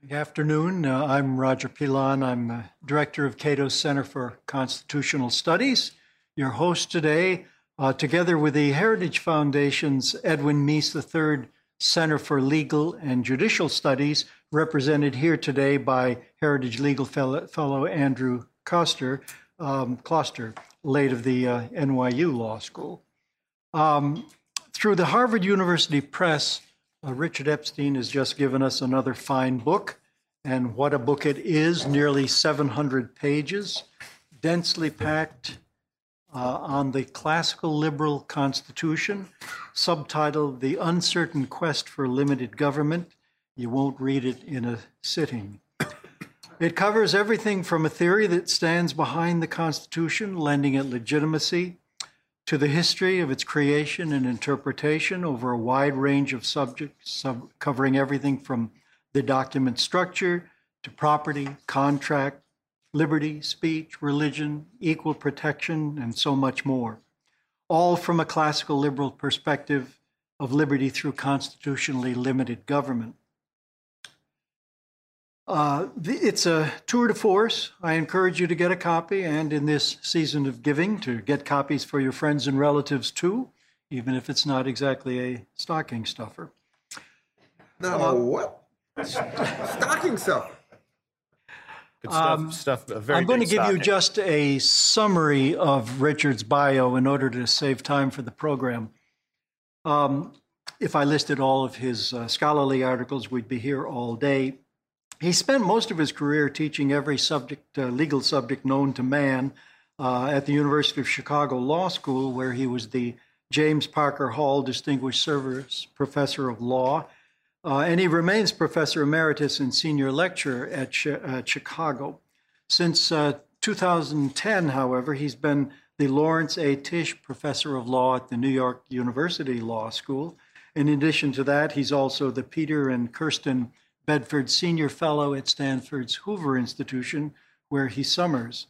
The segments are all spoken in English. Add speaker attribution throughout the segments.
Speaker 1: Good afternoon. Uh, I'm Roger Pilon. I'm director of Cato's Center for Constitutional Studies. Your host today, uh, together with the Heritage Foundation's Edwin Meese III Center for Legal and Judicial Studies, represented here today by Heritage Legal Fellow, Fellow Andrew Koster, um, Kloster, late of the uh, NYU Law School. Um, through the Harvard University Press, uh, Richard Epstein has just given us another fine book, and what a book it is nearly 700 pages, densely packed uh, on the classical liberal constitution, subtitled The Uncertain Quest for Limited Government. You won't read it in a sitting. It covers everything from a theory that stands behind the Constitution, lending it legitimacy, to the history of its creation and interpretation over a wide range of subjects, sub- covering everything from the document structure to property, contract, liberty, speech, religion, equal protection, and so much more. All from a classical liberal perspective of liberty through constitutionally limited government. Uh, it's a tour de force. I encourage you to get a copy, and in this season of giving, to get copies for your friends and relatives too, even if it's not exactly a stocking stuffer.
Speaker 2: No, uh, what? stocking stuffer.
Speaker 3: Good stuff. Um, stuff
Speaker 1: I'm going to give stocking. you just a summary of Richard's bio in order to save time for the program. Um, if I listed all of his uh, scholarly articles, we'd be here all day. He spent most of his career teaching every subject, uh, legal subject known to man uh, at the University of Chicago Law School, where he was the James Parker Hall Distinguished Service Professor of Law. Uh, and he remains Professor Emeritus and Senior Lecturer at, at Chicago. Since uh, 2010, however, he's been the Lawrence A. Tisch Professor of Law at the New York University Law School. In addition to that, he's also the Peter and Kirsten Bedford Senior Fellow at Stanford's Hoover Institution, where he summers.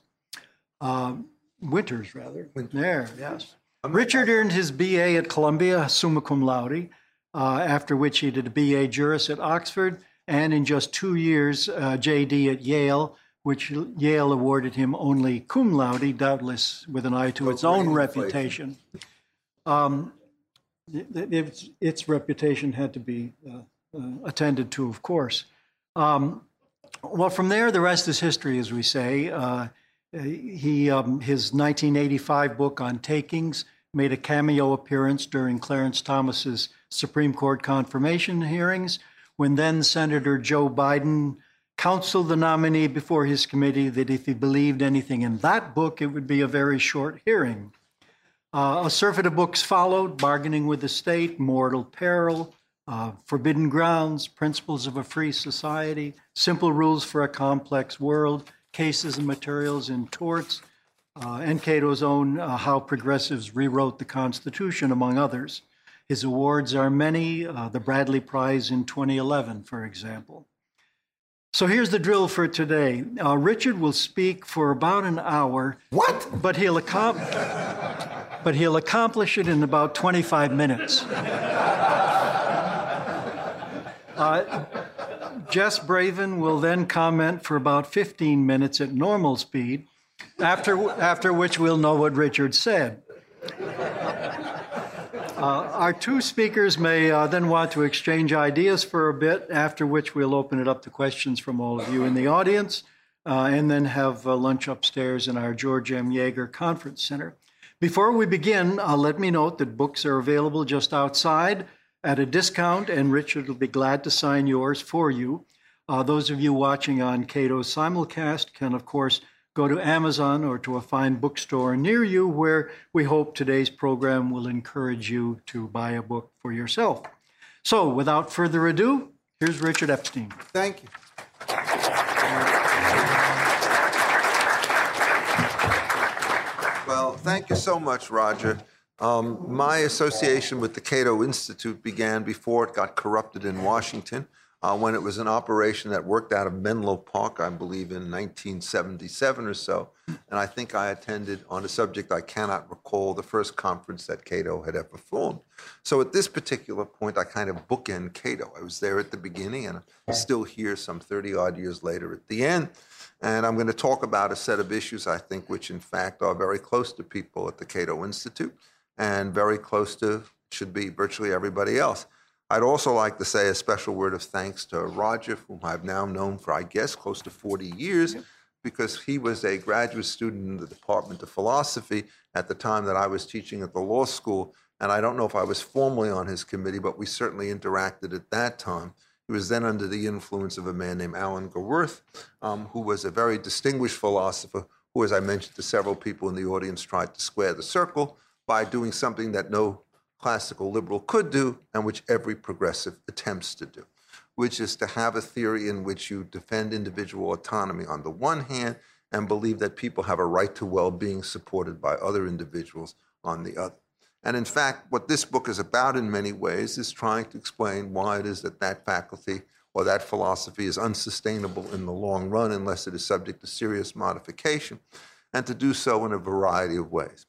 Speaker 1: Um, winters, rather. Winter. There, yes. Richard earned his BA at Columbia, summa cum laude, uh, after which he did a BA Juris at Oxford, and in just two years, uh, JD at Yale, which Yale awarded him only cum laude, doubtless with an eye to its own reputation. Um, its, its, reputation had to be uh, attended to, of course. Um, well, from there, the rest is history, as we say. Uh, he, um, his 1985 book on takings made a cameo appearance during Clarence Thomas's Supreme Court confirmation hearings, when then Senator Joe Biden counseled the nominee before his committee that if he believed anything in that book, it would be a very short hearing. Uh, a surfeit of books followed Bargaining with the State, Mortal Peril, uh, forbidden Grounds, Principles of a Free Society, Simple Rules for a Complex World, Cases and Materials in Torts, uh, and Cato's own uh, How Progressives Rewrote the Constitution, among others. His awards are many, uh, the Bradley Prize in 2011, for example. So here's the drill for today. Uh, Richard will speak for about an hour.
Speaker 2: What?
Speaker 1: But he'll, accom- but he'll accomplish it in about 25 minutes. Uh, Jess Bravin will then comment for about 15 minutes at normal speed, after, after which we'll know what Richard said. Uh, our two speakers may uh, then want to exchange ideas for a bit, after which we'll open it up to questions from all of you in the audience, uh, and then have uh, lunch upstairs in our George M. Yeager Conference Center. Before we begin, uh, let me note that books are available just outside at a discount, and Richard will be glad to sign yours for you. Uh, those of you watching on Cato's simulcast can, of course, go to Amazon or to a fine bookstore near you where we hope today's program will encourage you to buy a book for yourself. So, without further ado, here's Richard Epstein.
Speaker 2: Thank you. Well, thank you so much, Roger. Um, my association with the Cato Institute began before it got corrupted in Washington. uh, when it was an operation that worked out of Menlo Park, I believe, in 1977 or so. And I think I attended on a subject I cannot recall the first conference that Cato had ever formed. So at this particular point, I kind of bookend Cato. I was there at the beginning and I'm still here some 30 odd years later at the end. And I'm going to talk about a set of issues, I think, which in fact are very close to people at the Cato Institute and very close to, should be virtually everybody else. I'd also like to say a special word of thanks to Roger, whom I've now known for, I guess, close to 40 years, because he was a graduate student in the Department of Philosophy at the time that I was teaching at the law school. And I don't know if I was formally on his committee, but we certainly interacted at that time. He was then under the influence of a man named Alan Gewirth, um, who was a very distinguished philosopher who, as I mentioned to several people in the audience, tried to square the circle by doing something that no classical liberal could do and which every progressive attempts to do, which is to have a theory in which you defend individual autonomy on the one hand and believe that people have a right to well being supported by other individuals on the other. And in fact, what this book is about in many ways is trying to explain why it is that that faculty or that philosophy is unsustainable in the long run unless it is subject to serious modification, and to do so in a variety of ways.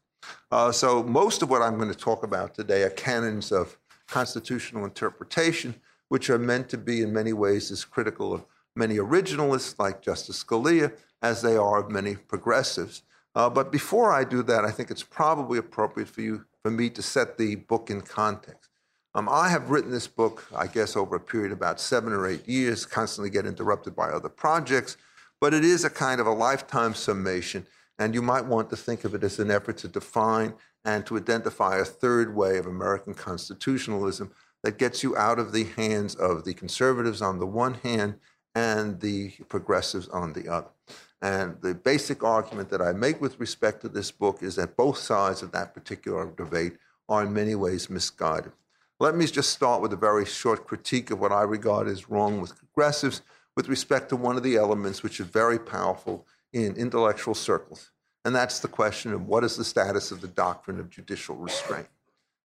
Speaker 2: Uh, so most of what I'm going to talk about today are canons of constitutional interpretation, which are meant to be in many ways as critical of many originalists like Justice Scalia as they are of many progressives. Uh, but before I do that, I think it's probably appropriate for you, for me to set the book in context. Um, I have written this book, I guess, over a period of about seven or eight years, constantly get interrupted by other projects, but it is a kind of a lifetime summation and you might want to think of it as an effort to define and to identify a third way of American constitutionalism that gets you out of the hands of the conservatives on the one hand and the progressives on the other. And the basic argument that I make with respect to this book is that both sides of that particular debate are in many ways misguided. Let me just start with a very short critique of what I regard as wrong with progressives with respect to one of the elements which is very powerful in intellectual circles. And that's the question of what is the status of the doctrine of judicial restraint.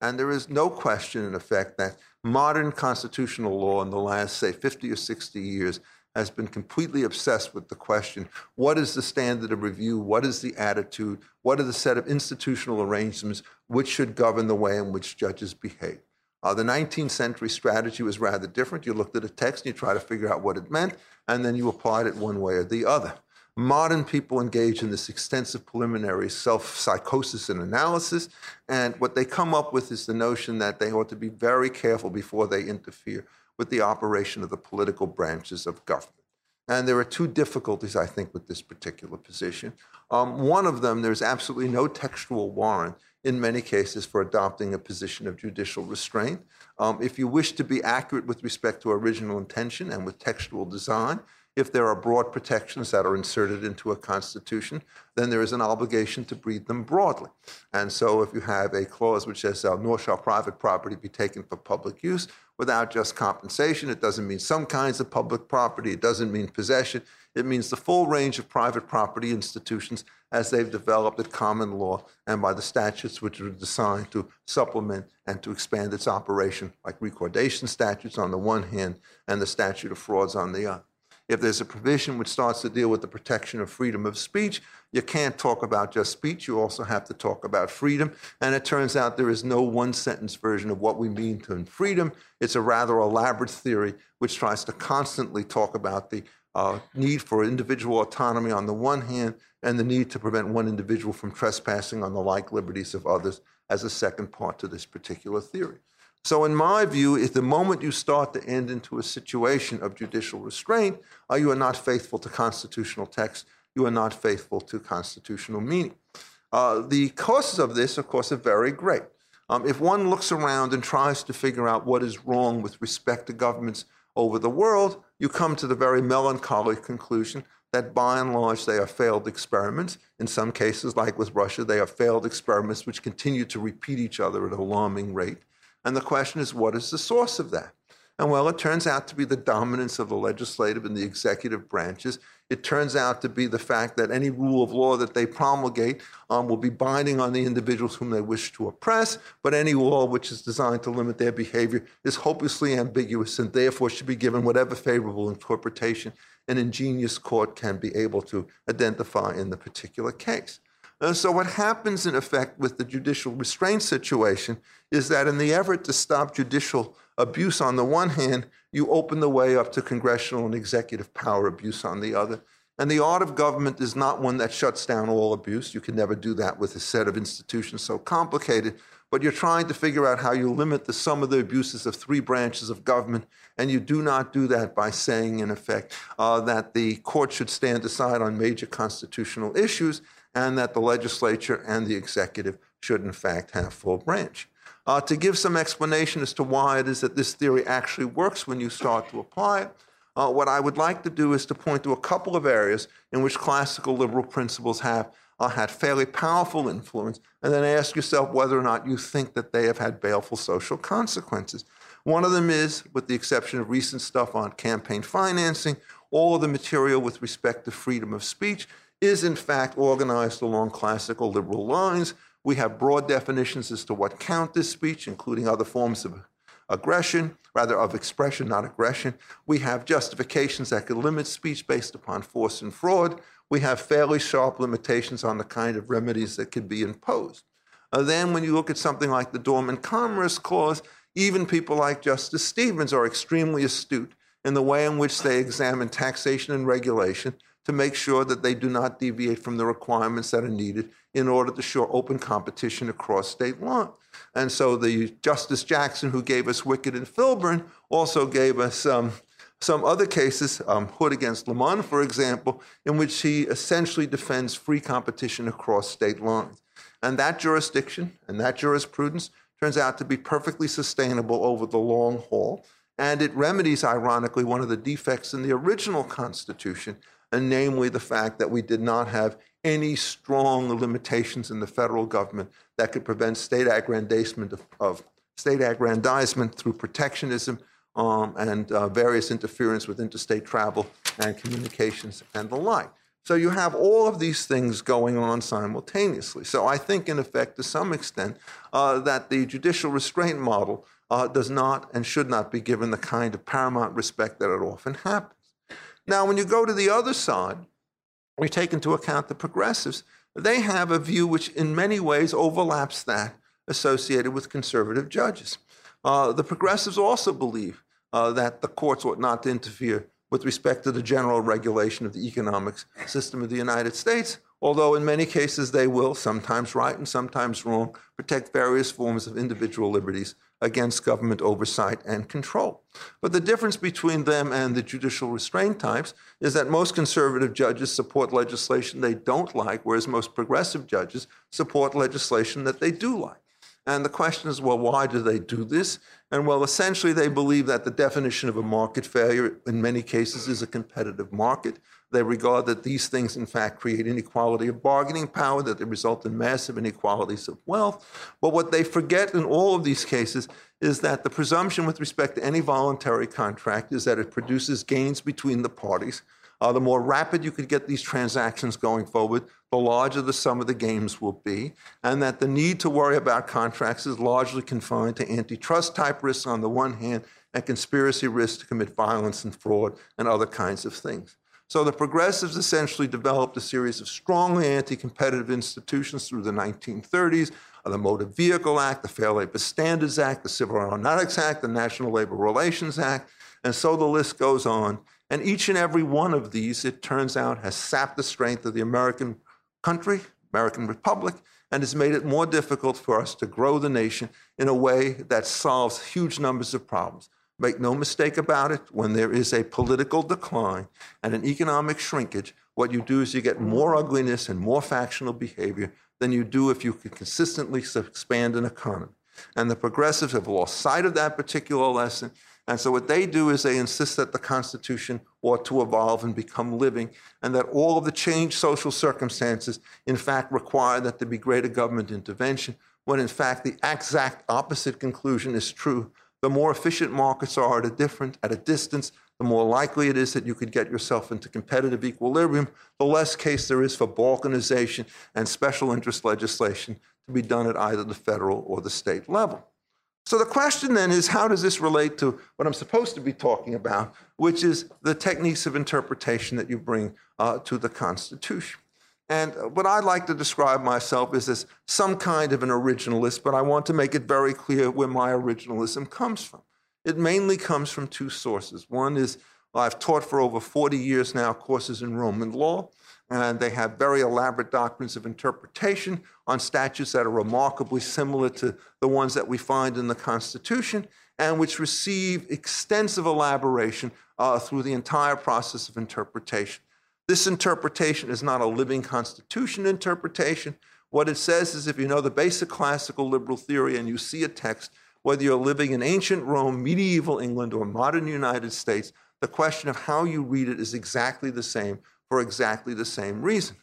Speaker 2: And there is no question, in effect, that modern constitutional law in the last, say, 50 or 60 years has been completely obsessed with the question what is the standard of review? What is the attitude? What are the set of institutional arrangements which should govern the way in which judges behave? Uh, the 19th century strategy was rather different. You looked at a text and you tried to figure out what it meant, and then you applied it one way or the other. Modern people engage in this extensive preliminary self psychosis and analysis, and what they come up with is the notion that they ought to be very careful before they interfere with the operation of the political branches of government. And there are two difficulties, I think, with this particular position. Um, one of them, there's absolutely no textual warrant in many cases for adopting a position of judicial restraint. Um, if you wish to be accurate with respect to original intention and with textual design, if there are broad protections that are inserted into a constitution, then there is an obligation to breed them broadly. And so if you have a clause which says, uh, nor shall private property be taken for public use without just compensation, it doesn't mean some kinds of public property, it doesn't mean possession, it means the full range of private property institutions as they've developed at common law and by the statutes which are designed to supplement and to expand its operation, like recordation statutes on the one hand and the statute of frauds on the other. If there's a provision which starts to deal with the protection of freedom of speech, you can't talk about just speech. You also have to talk about freedom. And it turns out there is no one sentence version of what we mean to freedom. It's a rather elaborate theory which tries to constantly talk about the uh, need for individual autonomy on the one hand and the need to prevent one individual from trespassing on the like liberties of others as a second part to this particular theory. So, in my view, if the moment you start to end into a situation of judicial restraint, uh, you are not faithful to constitutional text, you are not faithful to constitutional meaning. Uh, the causes of this, of course, are very great. Um, if one looks around and tries to figure out what is wrong with respect to governments over the world, you come to the very melancholy conclusion that by and large they are failed experiments. In some cases, like with Russia, they are failed experiments which continue to repeat each other at an alarming rate. And the question is, what is the source of that? And well, it turns out to be the dominance of the legislative and the executive branches. It turns out to be the fact that any rule of law that they promulgate um, will be binding on the individuals whom they wish to oppress, but any law which is designed to limit their behavior is hopelessly ambiguous and therefore should be given whatever favorable interpretation an ingenious court can be able to identify in the particular case. And so, what happens in effect with the judicial restraint situation is that in the effort to stop judicial abuse on the one hand, you open the way up to congressional and executive power abuse on the other. And the art of government is not one that shuts down all abuse. You can never do that with a set of institutions so complicated. But you're trying to figure out how you limit the sum of the abuses of three branches of government. And you do not do that by saying, in effect, uh, that the court should stand aside on major constitutional issues and that the legislature and the executive should, in fact, have full branch. Uh, to give some explanation as to why it is that this theory actually works when you start to apply it, uh, what I would like to do is to point to a couple of areas in which classical liberal principles have uh, had fairly powerful influence, and then ask yourself whether or not you think that they have had baleful social consequences. One of them is, with the exception of recent stuff on campaign financing, all of the material with respect to freedom of speech is in fact organized along classical liberal lines. We have broad definitions as to what count as speech, including other forms of aggression, rather of expression, not aggression. We have justifications that can limit speech based upon force and fraud. We have fairly sharp limitations on the kind of remedies that can be imposed. Uh, then, when you look at something like the Dormant Commerce Clause, even people like Justice Stevens are extremely astute in the way in which they examine taxation and regulation to make sure that they do not deviate from the requirements that are needed in order to show open competition across state lines. And so the Justice Jackson, who gave us Wickard and Filburn, also gave us um, some other cases, um, Hood against Du Mond, for example, in which he essentially defends free competition across state lines. And that jurisdiction and that jurisprudence turns out to be perfectly sustainable over the long haul. And it remedies, ironically, one of the defects in the original Constitution, and namely the fact that we did not have any strong limitations in the federal government that could prevent state aggrandizement of, of state aggrandizement through protectionism um, and uh, various interference with interstate travel and communications and the like. So you have all of these things going on simultaneously. So I think, in effect, to some extent, uh, that the judicial restraint model uh, does not and should not be given the kind of paramount respect that it often happens. Now, when you go to the other side, we take into account the progressives. They have a view which, in many ways, overlaps that associated with conservative judges. Uh, the progressives also believe uh, that the courts ought not to interfere with respect to the general regulation of the economic system of the United States, although in many cases they will, sometimes right and sometimes wrong, protect various forms of individual liberties against government oversight and control. But the difference between them and the judicial restraint types is that most conservative judges support legislation they don't like, whereas most progressive judges support legislation that they do like. And the question is, well, why do they do this? And well, essentially, they believe that the definition of a market failure in many cases is a competitive market. They regard that these things, in fact, create inequality of bargaining power, that they result in massive inequalities of wealth. But what they forget in all of these cases is that the presumption with respect to any voluntary contract is that it produces gains between the parties. Uh, the more rapid you could get these transactions going forward, the larger the sum of the gains will be, and that the need to worry about contracts is largely confined to antitrust type risks on the one hand and conspiracy risks to commit violence and fraud and other kinds of things. So the progressives essentially developed a series of strongly anti competitive institutions through the 1930s the Motor Vehicle Act, the Fair Labor Standards Act, the Civil Aeronautics Act, the National Labor Relations Act, and so the list goes on. And each and every one of these, it turns out, has sapped the strength of the American country, American Republic, and has made it more difficult for us to grow the nation in a way that solves huge numbers of problems. Make no mistake about it, when there is a political decline and an economic shrinkage, what you do is you get more ugliness and more factional behavior than you do if you could consistently expand an economy. And the progressives have lost sight of that particular lesson and so what they do is they insist that the Constitution ought to evolve and become living, and that all of the changed social circumstances, in fact, require that there be greater government intervention, when in fact the exact opposite conclusion is true. The more efficient markets are at a different at a distance, the more likely it is that you could get yourself into competitive equilibrium, the less case there is for balkanization and special interest legislation to be done at either the federal or the state level. So the question then is how does this relate to what I'm supposed to be talking about, which is the techniques of interpretation that you bring uh, to the Constitution? And what I like to describe myself is as some kind of an originalist, but I want to make it very clear where my originalism comes from. It mainly comes from two sources. One is well, I've taught for over 40 years now courses in Roman law, and they have very elaborate doctrines of interpretation on statutes that are remarkably similar to the ones that we find in the Constitution, and which receive extensive elaboration uh, through the entire process of interpretation. This interpretation is not a living constitution interpretation. What it says is if you know the basic classical liberal theory and you see a text, whether you're living in ancient Rome, medieval England, or modern United States, the question of how you read it is exactly the same for exactly the same reason.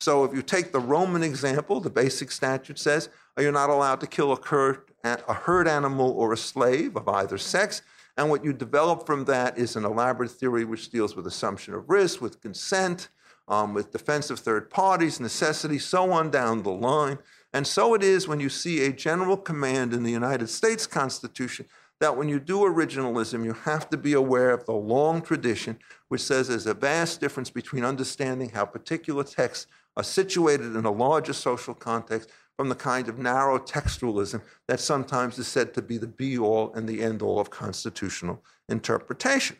Speaker 2: So if you take the Roman example, the basic statute says you're not allowed to kill a a herd animal or a slave of either sex. And what you develop from that is an elaborate theory which deals with assumption of risk, with consent, um, with defense of third parties, necessity, so on down the line. And so it is when you see a general command in the United States Constitution that when you do originalism, you have to be aware of the long tradition which says there's a vast difference between understanding how particular texts are situated in a larger social context from the kind of narrow textualism that sometimes is said to be the be all and the end all of constitutional interpretation.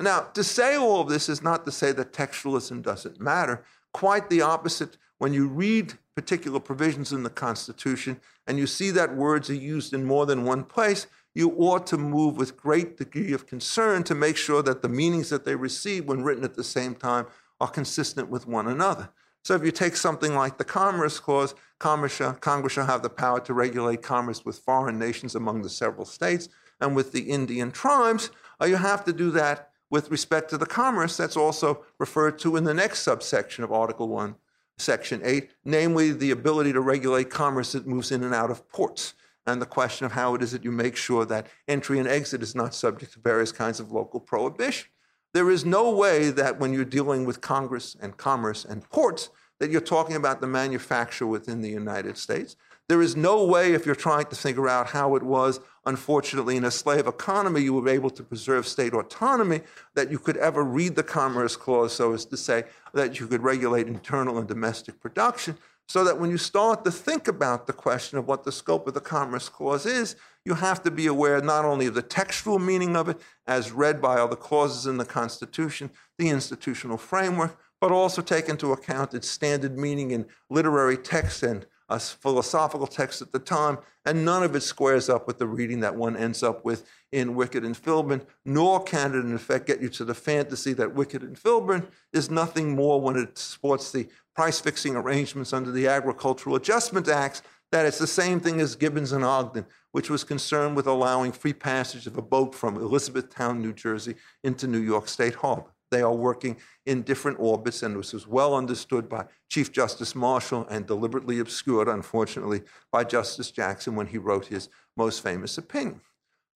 Speaker 2: Now, to say all of this is not to say that textualism doesn't matter. Quite the opposite. When you read particular provisions in the Constitution and you see that words are used in more than one place, you ought to move with great degree of concern to make sure that the meanings that they receive when written at the same time are consistent with one another. So if you take something like the Commerce Clause, Congress shall, have the power to regulate commerce with foreign nations among the several states and with the Indian tribes. Uh, you have to do that with respect to the commerce that's also referred to in the next subsection of Article 1, Section 8, namely the ability to regulate commerce that moves in and out of ports and the question of how it is that you make sure that entry and exit is not subject to various kinds of local prohibition. There is no way that when you're dealing with Congress and commerce and ports, that you're talking about the manufacture within the United States. There is no way, if you're trying to figure out how it was, unfortunately, in a slave economy, you were able to preserve state autonomy, that you could ever read the Commerce Clause so as to say that you could regulate internal and domestic production. So that when you start to think about the question of what the scope of the Commerce Clause is, you have to be aware not only of the textual meaning of it, as read by all the clauses in the Constitution, the institutional framework, but also take into account its standard meaning in literary texts and uh, a philosophical text at the time, and none of it squares up with the reading that one ends up with in Wickard and Filburn, nor can it, in effect, get you to the fantasy that Wickard and Filburn is nothing more when it supports the price fixing arrangements under the Agricultural Adjustment Acts, that it's the same thing as Gibbons and Ogden, which was concerned with allowing free passage of a boat from Elizabethtown, New Jersey, into New York State Harbor. They are working in different orbits, and this was well understood by Chief Justice Marshall and deliberately obscured, unfortunately, by Justice Jackson when he wrote his most famous opinion.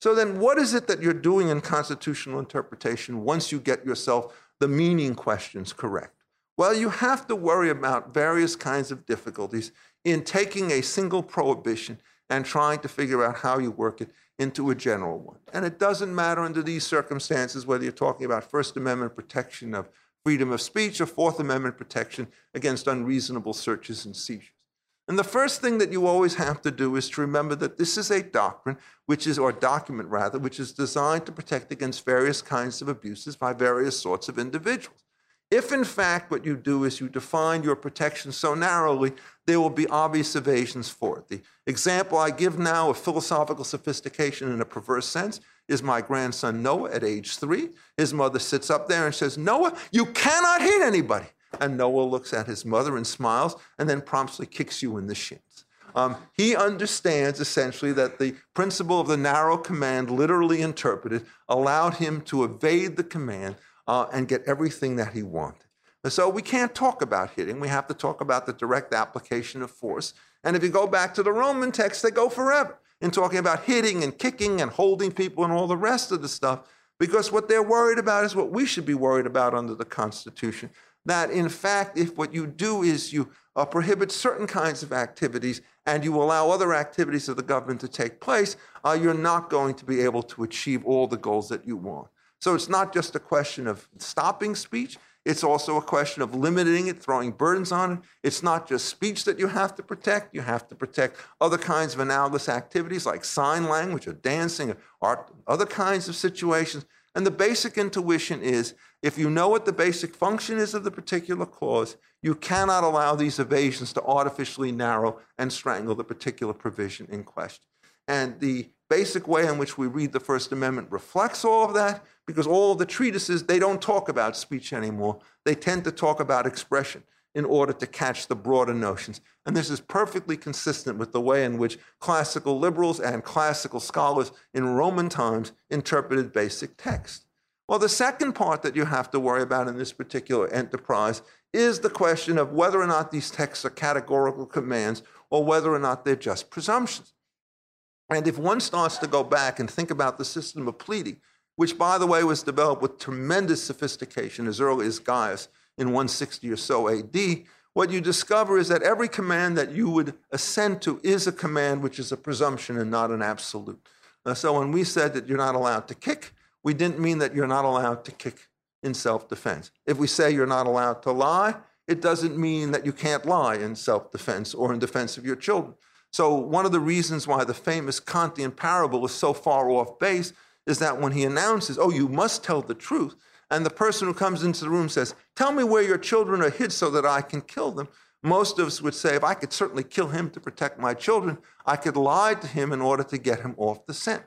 Speaker 2: So, then what is it that you're doing in constitutional interpretation once you get yourself the meaning questions correct? Well, you have to worry about various kinds of difficulties in taking a single prohibition and trying to figure out how you work it into a general one. And it doesn't matter under these circumstances whether you're talking about First Amendment protection of freedom of speech or Fourth Amendment protection against unreasonable searches and seizures. And the first thing that you always have to do is to remember that this is a doctrine, which is, or document rather, which is designed to protect against various kinds of abuses by various sorts of individuals. If, in fact, what you do is you define your protection so narrowly, there will be obvious evasions for it. The example I give now of philosophical sophistication in a perverse sense is my grandson Noah at age three. His mother sits up there and says, Noah, you cannot hit anybody. And Noah looks at his mother and smiles and then promptly kicks you in the shins. Um, he understands essentially that the principle of the narrow command, literally interpreted, allowed him to evade the command uh, and get everything that he wanted. And so we can't talk about hitting. We have to talk about the direct application of force. And if you go back to the Roman text, they go forever. in talking about hitting and kicking and holding people and all the rest of the stuff, because what they're worried about is what we should be worried about under the Constitution. That, in fact, if what you do is you uh, prohibit certain kinds of activities and you allow other activities of the government to take place, uh, you're not going to be able to achieve all the goals that you want. So it's not just a question of stopping speech, it's also a question of limiting it, throwing burdens on it. It's not just speech that you have to protect, you have to protect other kinds of analogous activities like sign language or dancing or art, other kinds of situations. And the basic intuition is if you know what the basic function is of the particular clause, you cannot allow these evasions to artificially narrow and strangle the particular provision in question. And the basic way in which we read the First Amendment reflects all of that because all of the treatises, they don't talk about speech anymore. They tend to talk about expression in order to catch the broader notions. And this is perfectly consistent with the way in which classical liberals and classical scholars in Roman times interpreted basic text. Well, the second part that you have to worry about in this particular enterprise is the question of whether or not these texts are categorical commands or whether or not they're just presumptions. And if one starts to go back and think about the system of pleading, which, by the way, was developed with tremendous sophistication as early as Gaius in 160 or so AD, what you discover is that every command that you would assent to is a command which is a presumption and not an absolute. Uh, so when we said that you're not allowed to kick, we didn't mean that you're not allowed to kick in self defense. If we say you're not allowed to lie, it doesn't mean that you can't lie in self defense or in defense of your children. So, one of the reasons why the famous Kantian parable is so far off base is that when he announces, Oh, you must tell the truth, and the person who comes into the room says, Tell me where your children are hid so that I can kill them. Most of us would say, If I could certainly kill him to protect my children, I could lie to him in order to get him off the scent.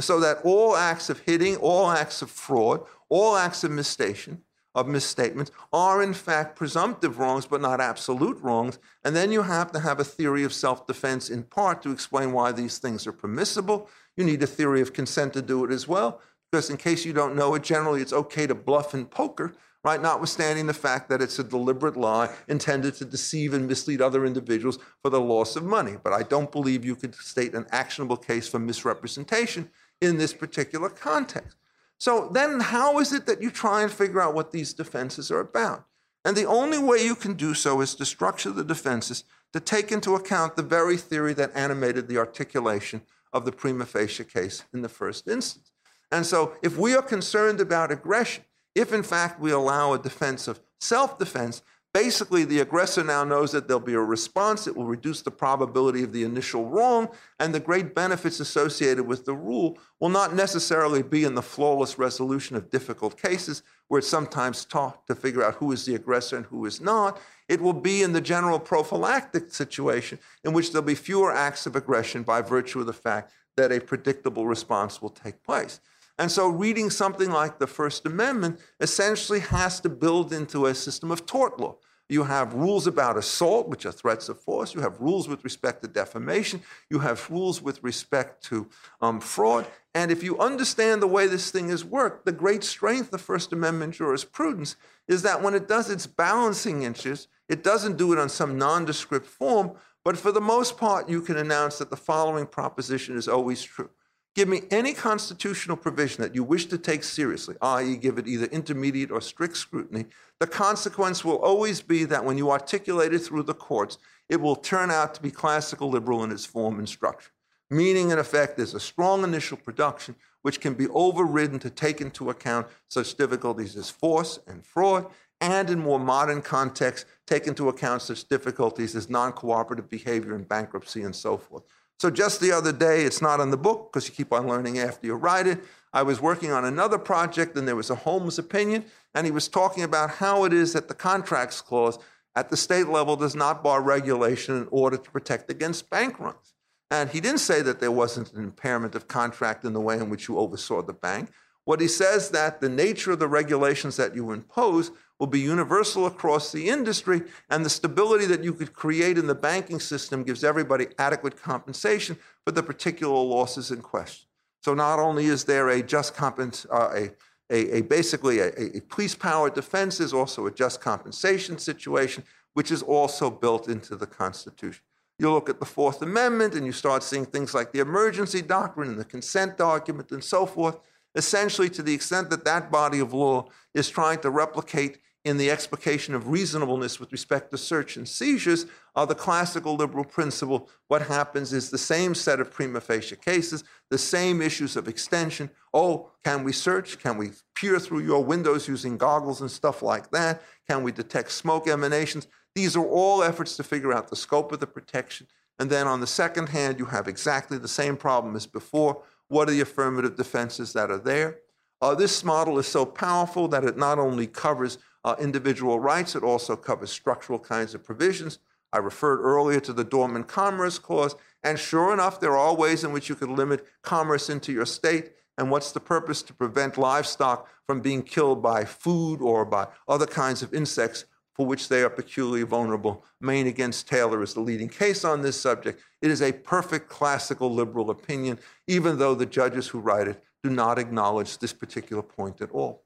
Speaker 2: So that all acts of hitting, all acts of fraud, all acts of misstation, of misstatements are in fact presumptive wrongs, but not absolute wrongs. And then you have to have a theory of self defense in part to explain why these things are permissible. You need a theory of consent to do it as well, because in case you don't know it, generally it's okay to bluff in poker, right? Notwithstanding the fact that it's a deliberate lie intended to deceive and mislead other individuals for the loss of money. But I don't believe you could state an actionable case for misrepresentation in this particular context. So then, how is it that you try and figure out what these defenses are about? And the only way you can do so is to structure the defenses to take into account the very theory that animated the articulation of the prima facie case in the first instance. And so, if we are concerned about aggression, if in fact we allow a defense of self defense, Basically, the aggressor now knows that there'll be a response. It will reduce the probability of the initial wrong, and the great benefits associated with the rule will not necessarily be in the flawless resolution of difficult cases, where it's sometimes taught to figure out who is the aggressor and who is not. It will be in the general prophylactic situation, in which there'll be fewer acts of aggression by virtue of the fact that a predictable response will take place. And so, reading something like the First Amendment essentially has to build into a system of tort law. You have rules about assault, which are threats of force. You have rules with respect to defamation. You have rules with respect to um, fraud. And if you understand the way this thing is worked, the great strength of First Amendment jurisprudence is that when it does its balancing interests, it doesn't do it on some nondescript form, but for the most part, you can announce that the following proposition is always true. Give me any constitutional provision that you wish to take seriously, i.e., give it either intermediate or strict scrutiny. The consequence will always be that when you articulate it through the courts, it will turn out to be classical liberal in its form and structure. Meaning, in effect, there's a strong initial production which can be overridden to take into account such difficulties as force and fraud, and in more modern contexts, take into account such difficulties as non cooperative behavior and bankruptcy and so forth. So just the other day, it's not in the book because you keep on learning after you write it. I was working on another project and there was a Holmes opinion, and he was talking about how it is that the contracts clause at the state level does not bar regulation in order to protect against bank runs. And he didn't say that there wasn't an impairment of contract in the way in which you oversaw the bank. What he says that the nature of the regulations that you impose will be universal across the industry, and the stability that you could create in the banking system gives everybody adequate compensation for the particular losses in question. So not only is there a just compens- uh, a, a, a, basically a, a police power defense, there's also a just compensation situation, which is also built into the Constitution. You look at the Fourth Amendment and you start seeing things like the emergency doctrine and the consent argument and so forth. Essentially, to the extent that that body of law is trying to replicate in the explication of reasonableness with respect to search and seizures are the classical liberal principle. What happens is the same set of prima facie cases, the same issues of extension. Oh, can we search? Can we peer through your windows using goggles and stuff like that? Can we detect smoke emanations? These are all efforts to figure out the scope of the protection. And then on the second hand, you have exactly the same problem as before. What are the affirmative defenses that are there? Uh, this model is so powerful that it not only covers uh, individual rights, it also covers structural kinds of provisions. I referred earlier to the Dormant Commerce Clause, and sure enough, there are ways in which you could limit commerce into your state. And what's the purpose? To prevent livestock from being killed by food or by other kinds of insects for which they are peculiarly vulnerable. Maine against Taylor is the leading case on this subject. It is a perfect classical liberal opinion, even though the judges who write it do not acknowledge this particular point at all.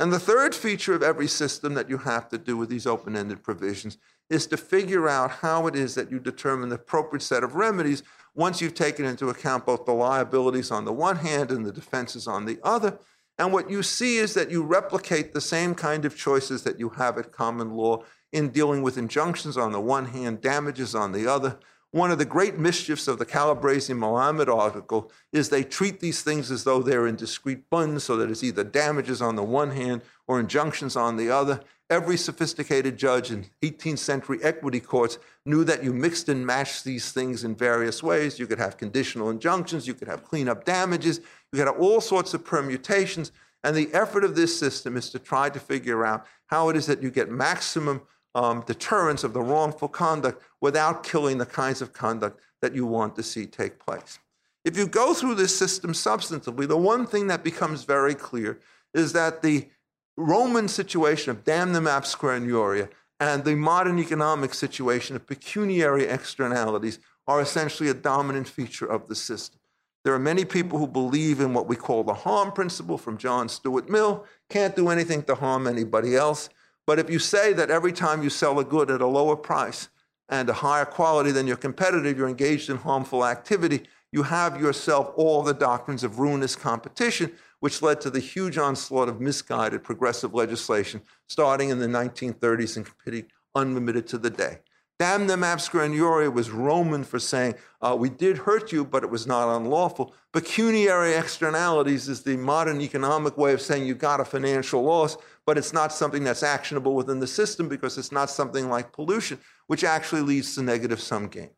Speaker 2: And the third feature of every system that you have to do with these open ended provisions is to figure out how it is that you determine the appropriate set of remedies once you've taken into account both the liabilities on the one hand and the defenses on the other. And what you see is that you replicate the same kind of choices that you have at common law in dealing with injunctions on the one hand, damages on the other, one of the great mischiefs of the Calabresi Melamed article is they treat these things as though they're in discrete buns, so that it's either damages on the one hand or injunctions on the other. Every sophisticated judge in 18th century equity courts knew that you mixed and matched these things in various ways. You could have conditional injunctions, you could have cleanup damages, you could have all sorts of permutations. And the effort of this system is to try to figure out how it is that you get maximum um, deterrence of the wrongful conduct without killing the kinds of conduct that you want to see take place. If you go through this system substantively, the one thing that becomes very clear is that the Roman situation of damnum absquam and the modern economic situation of pecuniary externalities are essentially a dominant feature of the system. There are many people who believe in what we call the harm principle from John Stuart Mill can't do anything to harm anybody else. But if you say that every time you sell a good at a lower price and a higher quality than your competitor, you're engaged in harmful activity, you have yourself all the doctrines of ruinous competition, which led to the huge onslaught of misguided progressive legislation starting in the 1930s and continuing unlimited to the day. Damn Damnum absquam was Roman for saying, uh, we did hurt you, but it was not unlawful. Pecuniary externalities is the modern economic way of saying you got a financial loss, but it's not something that's actionable within the system because it's not something like pollution, which actually leads to negative sum games.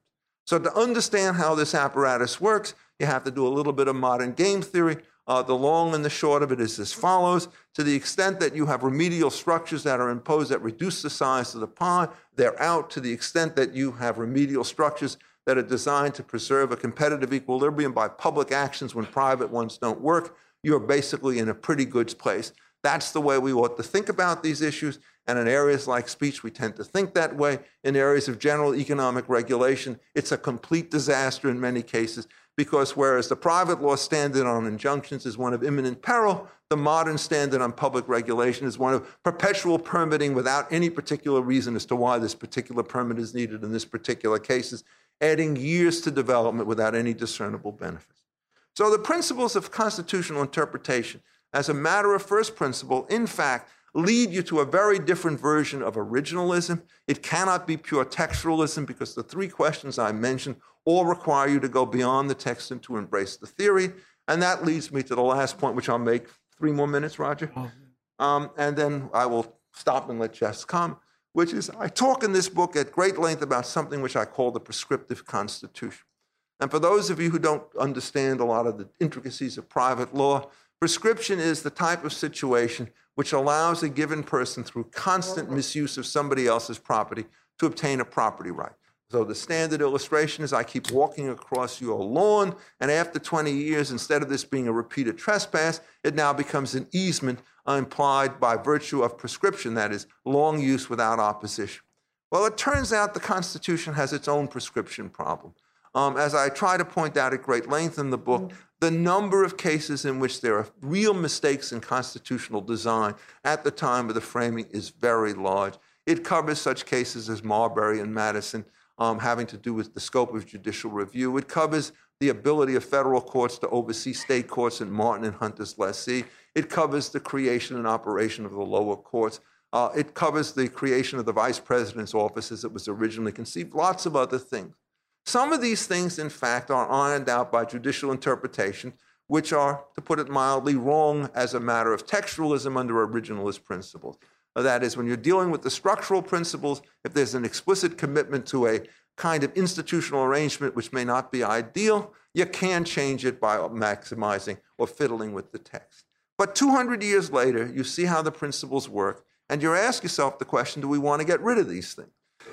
Speaker 2: So to understand how this apparatus works, you have to do a little bit of modern game theory. Uh, the long and the short of it is as follows. To the extent that you have remedial structures that are imposed that reduce the size of the pie, they're out. To the extent that you have remedial structures that are designed to preserve a competitive equilibrium by public actions when private ones don't work, you're basically in a pretty good place. That's the way we ought to think about these issues. And in areas like speech, we tend to think that way. In areas of general economic regulation, it's a complete disaster in many cases because whereas the private law standard on injunctions is one of imminent peril, the modern standard on public regulation is one of perpetual permitting without any particular reason as to why this particular permit is needed in this particular cases, adding years to development without any discernible benefits. So the principles of constitutional interpretation, as a matter of first principle, in fact, lead you to a very different version of originalism. It cannot be pure textualism because the three questions I mentioned all require you to go beyond the text and to embrace the theory. And that leads me to the last point, which I'll make three more minutes, Roger. Um, and then I will stop and let Jess come, which is I talk in this book at great length about something which I call the prescriptive constitution. And for those of you who don't understand a lot of the intricacies of private law, prescription is the type of situation which allows a given person, through constant misuse of somebody else's property, to obtain a property right. So the standard illustration is I keep walking across your lawn, and after 20 years, instead of this being a repeated trespass, it now becomes an easement implied by virtue of prescription, that is, long use without opposition. Well, it turns out the Constitution has its own prescription problem. Um, as I try to point out at great length in the book, the number of cases in which there are real mistakes in constitutional design at the time of the framing is very large. It covers such cases as Marbury and Madison, um, having to do with the scope of judicial review. It covers the ability of federal courts to oversee state courts in Martin and Hunter's lessee. It covers the creation and operation of the lower courts. Uh, it covers the creation of the vice president's office as it was originally conceived, lots of other things. Some of these things, in fact, are ironed out by judicial interpretation, which are, to put it mildly, wrong as a matter of textualism under originalist principles. That is, when you're dealing with the structural principles, if there's an explicit commitment to a kind of institutional arrangement which may not be ideal, you can change it by maximizing or fiddling with the text. But 200 years later, you see how the principles work, and you ask yourself the question do we want to get rid of these things?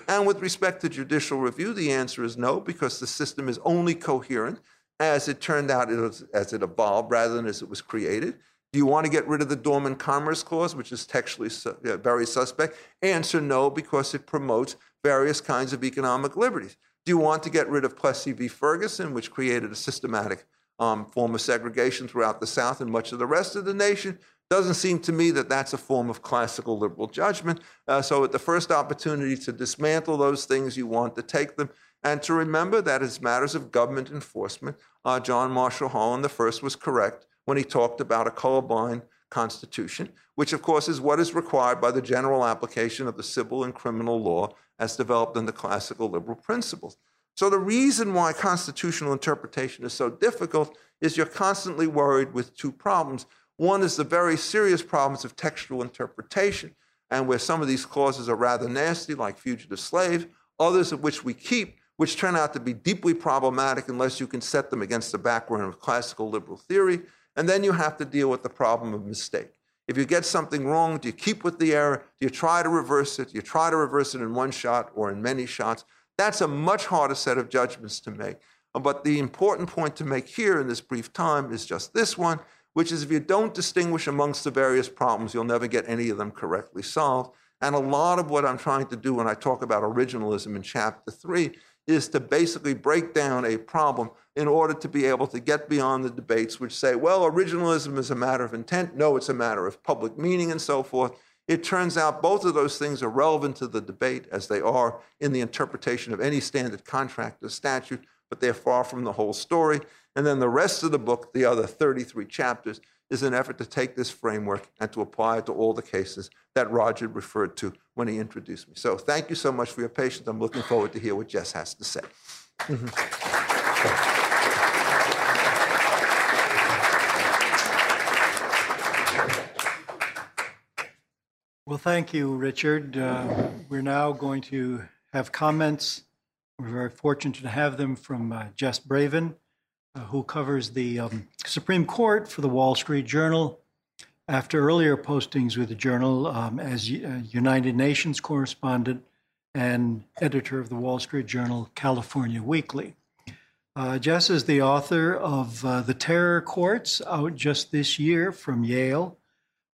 Speaker 2: And with respect to judicial review, the answer is no, because the system is only coherent as it turned out as it evolved rather than as it was created. Do you want to get rid of the Dormant Commerce Clause, which is textually su- very suspect? Answer no, because it promotes various kinds of economic liberties. Do you want to get rid of Plessy v. Ferguson, which created a systematic um, form of segregation throughout the South and much of the rest of the nation? Doesn't seem to me that that's a form of classical liberal judgment. Uh, so, at the first opportunity to dismantle those things, you want to take them. And to remember that as matters of government enforcement, uh, John Marshall Harlan the first was correct when he talked about a colorblind constitution, which of course is what is required by the general application of the civil and criminal law as developed in the classical liberal principles. So the reason why constitutional interpretation is so difficult is you're constantly worried with two problems. One is the very serious problems of textual interpretation, and where some of these clauses are rather nasty, like fugitive slave, others of which we keep, which turn out to be deeply problematic unless you can set them against the background of classical liberal theory. And then you have to deal with the problem of mistake. If you get something wrong, do you keep with the error? Do you try to reverse it? Do you try to reverse it in one shot or in many shots? That's a much harder set of judgments to make. But the important point to make here in this brief time is just this one, which is if you don't distinguish amongst the various problems, you'll never get any of them correctly solved. And a lot of what I'm trying to do when I talk about originalism in chapter three is to basically break down a problem in order to be able to get beyond the debates which say, well, originalism is a matter of intent. No, it's a matter of public meaning and so forth. It turns out both of those things are relevant to the debate as they are in the interpretation of any standard contract or statute, but they're far from the whole story. And then the rest of the book, the other 33 chapters, is an effort to take this framework and to apply it to all the cases that Roger referred to when he introduced me. So thank you so much for your patience. I'm looking forward to hear what Jess has to say.
Speaker 1: Well, thank you, Richard. Uh, we're now going to have comments. We're very fortunate to have them from uh, Jess Bravin, uh, who covers the um, Supreme Court for the Wall Street Journal. After earlier postings with the Journal um, as uh, United Nations correspondent and editor of the Wall Street Journal California Weekly. Uh, Jess is the author of uh, The Terror Courts, out just this year from Yale.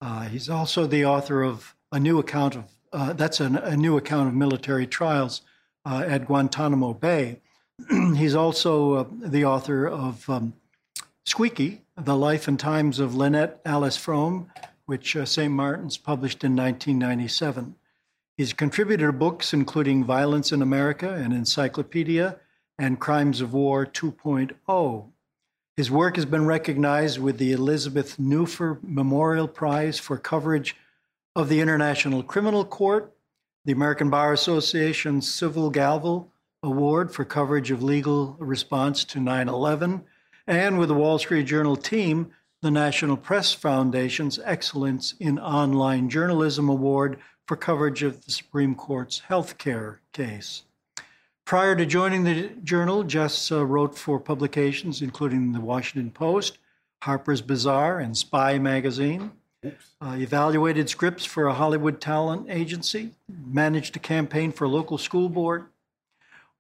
Speaker 1: Uh, he's also the author of a new account of uh, that's an, a new account of military trials uh, at Guantanamo Bay. He's also uh, the author of um, Squeaky: The Life and Times of Lynette Alice Fromme, which uh, St. Martin's published in 1997. He's contributed to books including Violence in America, an encyclopedia, and Crimes of War 2.0. His work has been recognized with the Elizabeth Neuffer Memorial Prize for coverage of the International Criminal Court, the American Bar Association Silver Gavel Award for coverage of legal response to 9 11, and with the Wall Street Journal team, the National Press Foundation's Excellence in Online Journalism Award for coverage of the Supreme Court's healthcare case. Prior to joining the journal, Jess uh, wrote for publications including the Washington Post, Harper's Bazaar, and Spy magazine. Uh, evaluated scripts for a Hollywood talent agency, managed a campaign for a local school board.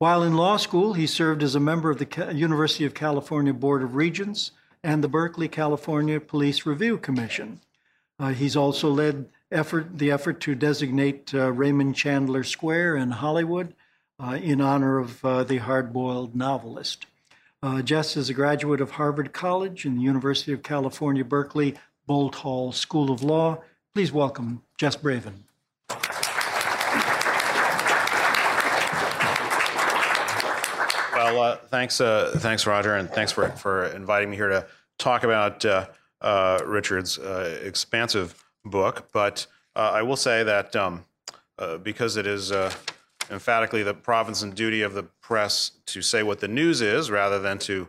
Speaker 1: While in law school, he served as a member of the University of California Board of Regents and the Berkeley, California Police Review Commission. Uh, he's also led effort, the effort to designate uh, Raymond Chandler Square in Hollywood uh, in honor of uh, the hard-boiled novelist. Uh, Jess is a graduate of Harvard College and the University of California, Berkeley Boalt Hall School of Law. Please welcome Jess Bravin.
Speaker 3: Well, uh, thanks, uh, thanks, Roger, and thanks for for inviting me here to talk about uh, uh, Richard's uh, expansive book. But uh, I will say that um, because it is emphatically the province and duty of the press to say what the news is, rather than to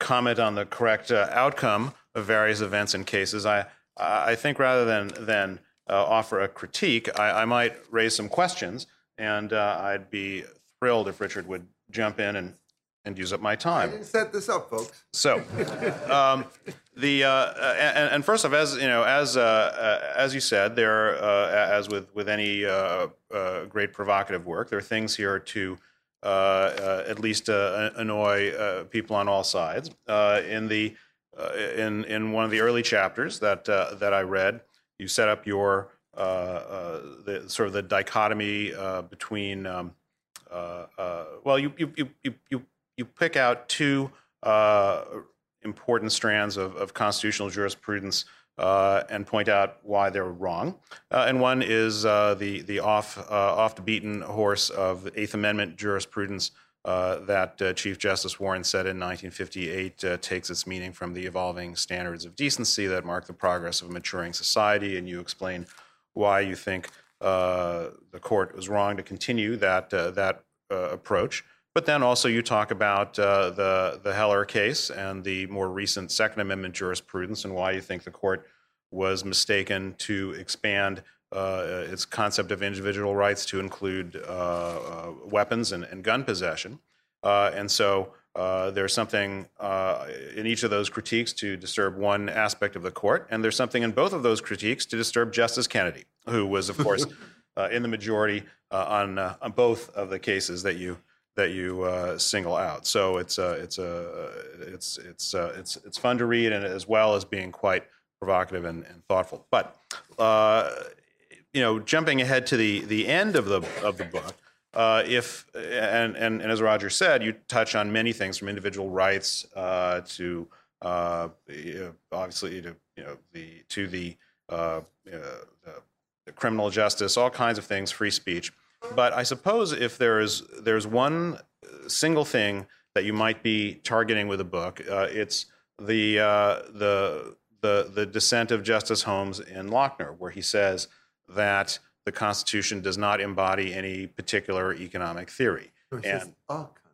Speaker 3: comment on the correct outcome of various events and cases, I I think rather than than offer a critique, I, I might raise some questions, and I'd be thrilled if Richard would jump in and and use up my
Speaker 2: I
Speaker 3: time.
Speaker 2: didn't set this up, folks.
Speaker 3: So, um, the uh, and, and first off, as you know, as uh, uh, as you said, there, uh, as with with any uh, uh, great provocative work, there are things here to at least uh, annoy uh, people on all sides. Uh, in the uh, in in one of the early chapters that uh, that I read, you set up your uh, uh, the sort of the dichotomy uh, between. Um, uh, uh, well, you you you you you you pick out two uh, important strands of, of constitutional jurisprudence uh, and point out why they're wrong. Uh, and one is uh, the the off uh, off the beaten horse of Eighth Amendment jurisprudence uh, that Chief Justice Warren said in 1958 uh, takes its meaning from the evolving standards of decency that mark the progress of a maturing society. And you explain why you think the court was wrong to continue that that approach. But then also you talk about uh, the the Heller case and the more recent Second Amendment jurisprudence and why you think the court was mistaken to expand uh, its concept of individual rights to include uh, uh, weapons and, and gun possession. Uh, and so uh, there's something uh, in each of those critiques to disturb one aspect of the court, and there's something in both of those critiques to disturb Justice Kennedy, who was, of course, uh, in the majority uh, on uh, on both of the cases that you that you uh, single out. So it's uh, it's a it's it's uh, it's it's fun to read, and as well as being quite provocative and, and thoughtful. But uh, you know, jumping ahead to the the end of the of the book, uh, if and, and and as Roger said, you touch on many things from individual rights uh, to uh, obviously to you know the to uh, uh, the, the criminal justice, all kinds of things, free speech. But I suppose if there is there's one single thing that you might be targeting with a book, uh, it's the uh, the the the dissent of Justice Holmes in Lochner, where he says that the Constitution does not embody any particular economic theory. And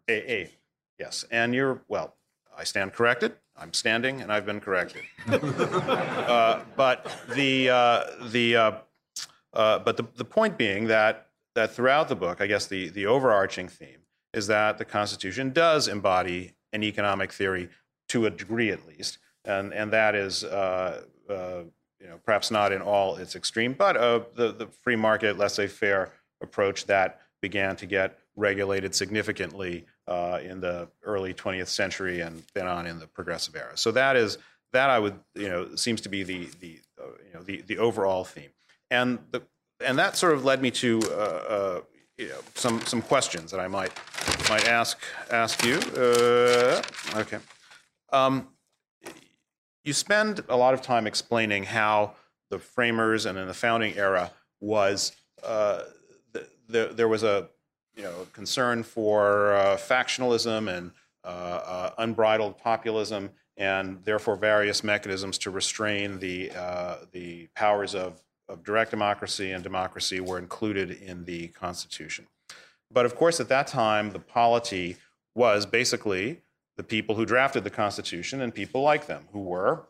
Speaker 3: a, a yes, and you're well. I stand corrected. I'm standing, and I've been corrected. uh, but the uh, the uh, uh, but the, the point being that that throughout the book, I guess the the overarching theme is that the Constitution does embody an economic theory to a degree, at least, and and that is. Uh, uh, you know, perhaps not in all its extreme, but uh, the the free market, laissez-faire approach that began to get regulated significantly uh, in the early 20th century and then on in the progressive era. So that is that I would you know seems to be the the uh, you know the the overall theme, and the and that sort of led me to uh, uh, you know some some questions that I might might ask ask you. Uh, okay. Um, you spend a lot of time explaining how the framers and in the founding era was uh, the, the, there was a you know concern for uh, factionalism and uh, unbridled populism and therefore various mechanisms to restrain the uh, the powers of, of direct democracy and democracy were included in the Constitution. But of course, at that time, the polity was basically the people who drafted the Constitution and people like them, who were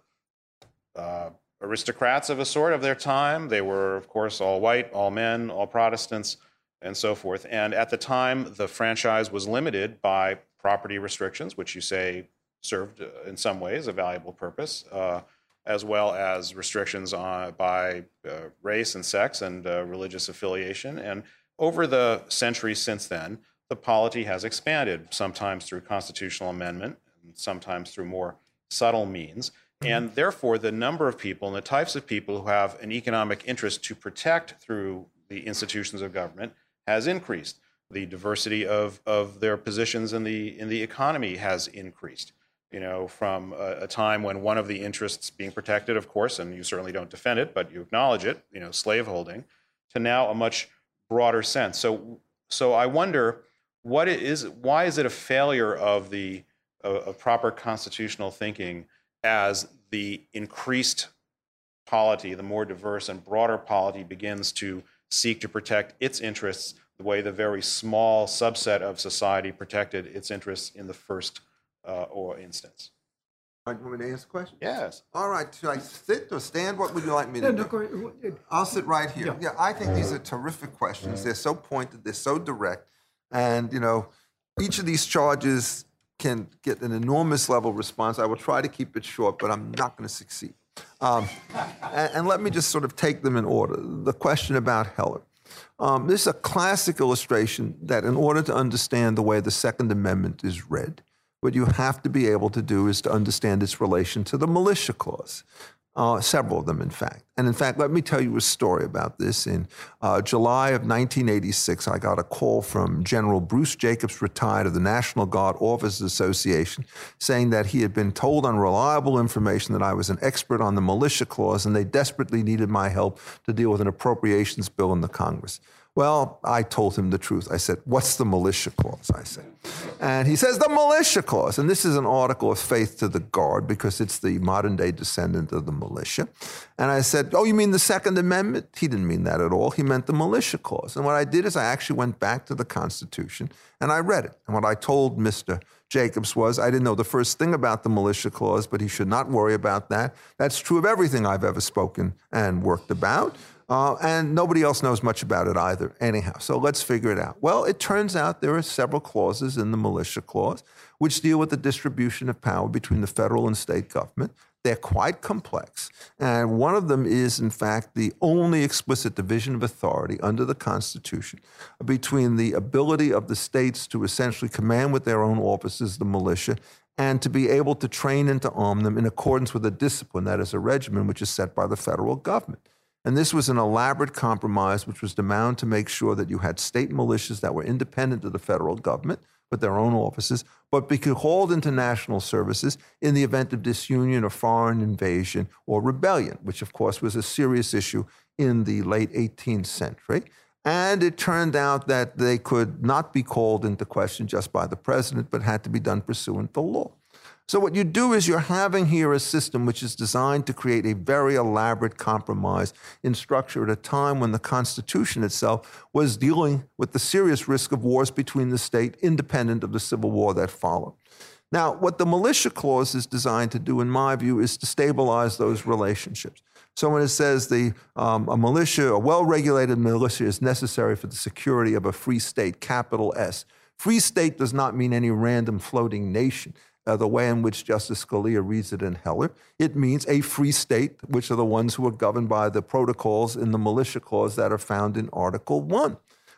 Speaker 3: uh, aristocrats of a sort of their time. They were, of course, all white, all men, all Protestants, and so forth. And at the time, the franchise was limited by property restrictions, which you say served uh, in some ways a valuable purpose, uh, as well as restrictions on, by uh, race and sex and uh, religious affiliation. And over the centuries since then, the polity has expanded, sometimes through constitutional amendment, and sometimes through more subtle means. And therefore, the number of people and the types of people who have an economic interest to protect through the institutions of government has increased. The diversity of, of their positions in the, in the economy has increased. You know, from a, a time when one of the interests being protected, of course, and you certainly don't defend it, but you acknowledge it, you know, slaveholding, to now a much broader sense. So, so I wonder what it is why is it a failure of the of, of proper constitutional thinking as the increased polity, the more diverse and broader polity begins to seek to protect its interests the way the very small subset of society protected its interests in the first uh, or instance.
Speaker 2: All right, you want me to answer the question?
Speaker 3: Yes.
Speaker 2: All right, should I sit or stand? What would you like me to
Speaker 1: No,
Speaker 2: do?
Speaker 1: no.
Speaker 2: I'll sit right here. Yeah. I think these are terrific questions. They're so pointed, they're so direct. And, you know, each of these charges can get an enormous level of response. I will try to keep it short, but I'm not going to succeed. Um, and, and let me just sort of take them in order. The question about Heller. Um, this is a classic illustration that in order to understand the way the Second Amendment is read, what you have to be able to do is to understand its relation to the militia clause. Uh, several of them, in fact. And in fact, let me tell you a story about this. In uh, July of 1986, I got a call from General Bruce Jacobs, retired of the National Guard Officers Association, saying that he had been told on reliable information that I was an expert on the militia clause and they desperately needed my help to deal with an appropriations bill in the Congress. Well, I told him the truth. I said, What's the militia clause? I said. And he says, The militia clause. And this is an article of faith to the Guard because it's the modern day descendant of the militia. And I said, Oh, you mean the Second Amendment? He didn't mean that at all. He meant the militia clause. And what I did is I actually went back to the Constitution and I read it. And what I told Mr. Jacobs was I didn't know the first thing about the militia clause, but he should not worry about that. That's true of everything I've ever spoken and worked about. Uh, and nobody else knows much about it either, anyhow. So let's figure it out. Well, it turns out there are several clauses in the militia clause which deal with the distribution of power between the federal and state government. They're quite complex. And one of them is, in fact, the only explicit division of authority under the Constitution between the ability of the states to essentially command with their own officers the militia and to be able to train and to arm them in accordance with a discipline, that is, a regimen, which is set by the federal government. And this was an elaborate compromise which was designed to make sure that you had state militias that were independent of the federal government with their own offices, but could be called into national services in the event of disunion or foreign invasion or rebellion, which of course was a serious issue in the late 18th century. And it turned out that they could not be called into question just by the president, but had to be done pursuant to law. So, what you do is you're having here a system which is designed to create a very elaborate compromise in structure at a time when the Constitution itself was dealing with the serious risk of wars between the state, independent of the Civil War that followed. Now, what the militia clause is designed to do, in my view, is to stabilize those relationships. So when it says the um, a militia, a well-regulated militia, is necessary for the security of a free state, capital S. Free state does not mean any random floating nation uh, the way in which Justice Scalia reads it in Heller. It means a free state, which are the ones who are governed by the protocols in the militia clause that are found in Article 1.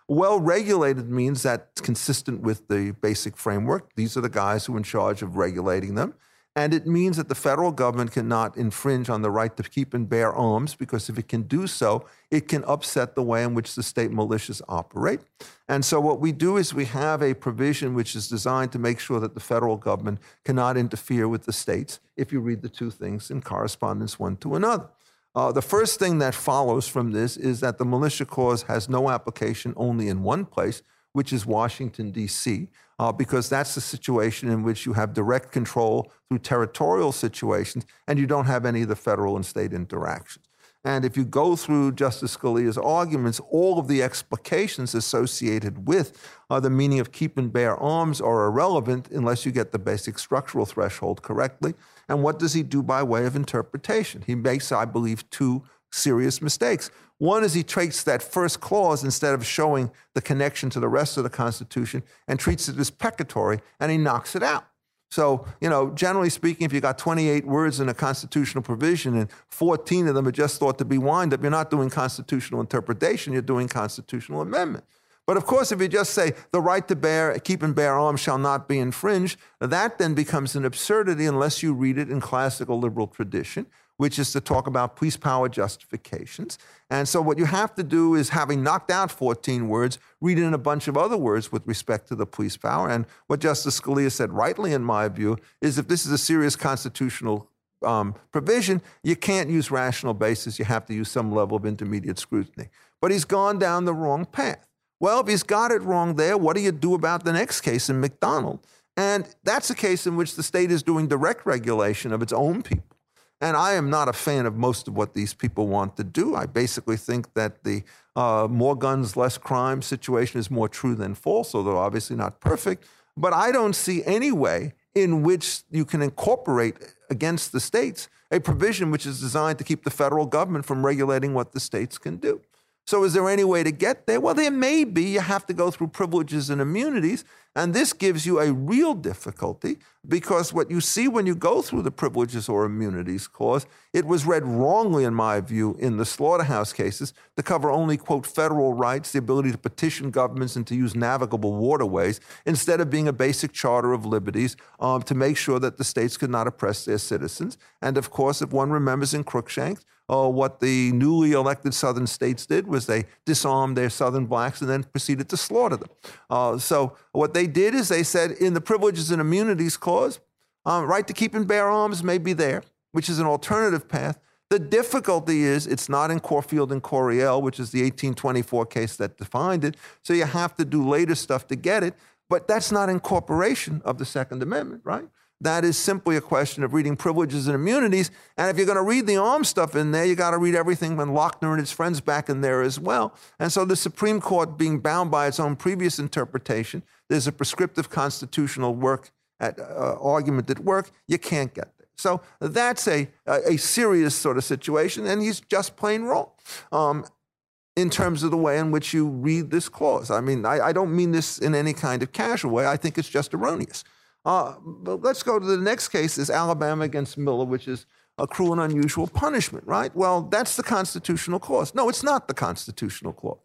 Speaker 2: Well regulated means that's consistent with the basic framework. These are the guys who are in charge of regulating them. And it means that the federal government cannot infringe on the right to keep and bear arms because if it can do so, it can upset the way in which the state militias operate. And so, what we do is we have a provision which is designed to make sure that the federal government cannot interfere with the states if you read the two things in correspondence one to another. Uh, the first thing that follows from this is that the militia clause has no application only in one place, which is Washington, D.C., uh, because that's the situation in which you have direct control through territorial situations and you don't have any of the federal and state interactions. And if you go through Justice Scalia's arguments, all of the explications associated with uh, the meaning of keep and bear arms are irrelevant unless you get the basic structural threshold correctly. And what does he do by way of interpretation? He makes, I believe, two serious mistakes. One is he treats that first clause instead of showing the connection to the rest of the Constitution and treats it as prefatory and he knocks it out. So, you know, generally speaking, if you got 28 words in a constitutional provision and 14 of them are just thought to be wind up, you're not doing constitutional interpretation, you're doing constitutional amendment. But of course, if you just say the right to bear, keep and bear arms shall not be infringed, that then becomes an absurdity unless you read it in classical liberal tradition, which is to talk about police power justifications. And so what you have to do is, having knocked out 14 words, read in a bunch of other words with respect to the police power. And what Justice Scalia said rightly, in my view, is if this is a serious constitutional um, provision, you can't use rational basis. You have to use some level of intermediate scrutiny. But he's gone down the wrong path. Well, if he's got it wrong there, what do you do about the next case in McDonald? And that's a case in which the state is doing direct regulation of its own people. And I am not a fan of most of what these people want to do. I basically think that the uh, more guns, less crime situation is more true than false, although obviously not perfect. But I don't see any way in which you can incorporate against the states a provision which is designed to keep the federal government from regulating what the states can do. So, is there any way to get there? Well, there may be. You have to go through privileges and immunities. And this gives you a real difficulty because what you see when you go through the privileges or immunities clause, it was read wrongly, in my view, in the slaughterhouse cases to cover only, quote, federal rights, the ability to petition governments and to use navigable waterways, instead of being a basic charter of liberties um, to make sure that the states could not oppress their citizens. And of course, if one remembers in Cruikshank, uh, what the newly elected southern states did was they disarmed their southern blacks and then proceeded to slaughter them. Uh, so what they did is they said in the privileges and immunities clause, um, right to keep and bear arms may be there, which is an alternative path. The difficulty is it's not in Corfield and Coryell, which is the 1824 case that defined it. So you have to do later stuff to get it. But that's not incorporation of the Second Amendment, right? That is simply a question of reading privileges and immunities. And if you're going to read the arms stuff in there, you got to read everything when Lochner and his friends back in there as well. And so the Supreme Court, being bound by its own previous interpretation, there's a prescriptive constitutional work at, uh, argument at work. You can't get there. So that's a, a, serious sort of situation, and he's just plain wrong. Um, in terms of the way in which you read this clause. I mean, I, I, don't mean this in any kind of casual way. I think it's just erroneous. Uh, but let's go to the next case is Alabama against Miller, which is a cruel and unusual punishment, right? Well, that's the constitutional clause. No, it's not the constitutional clause.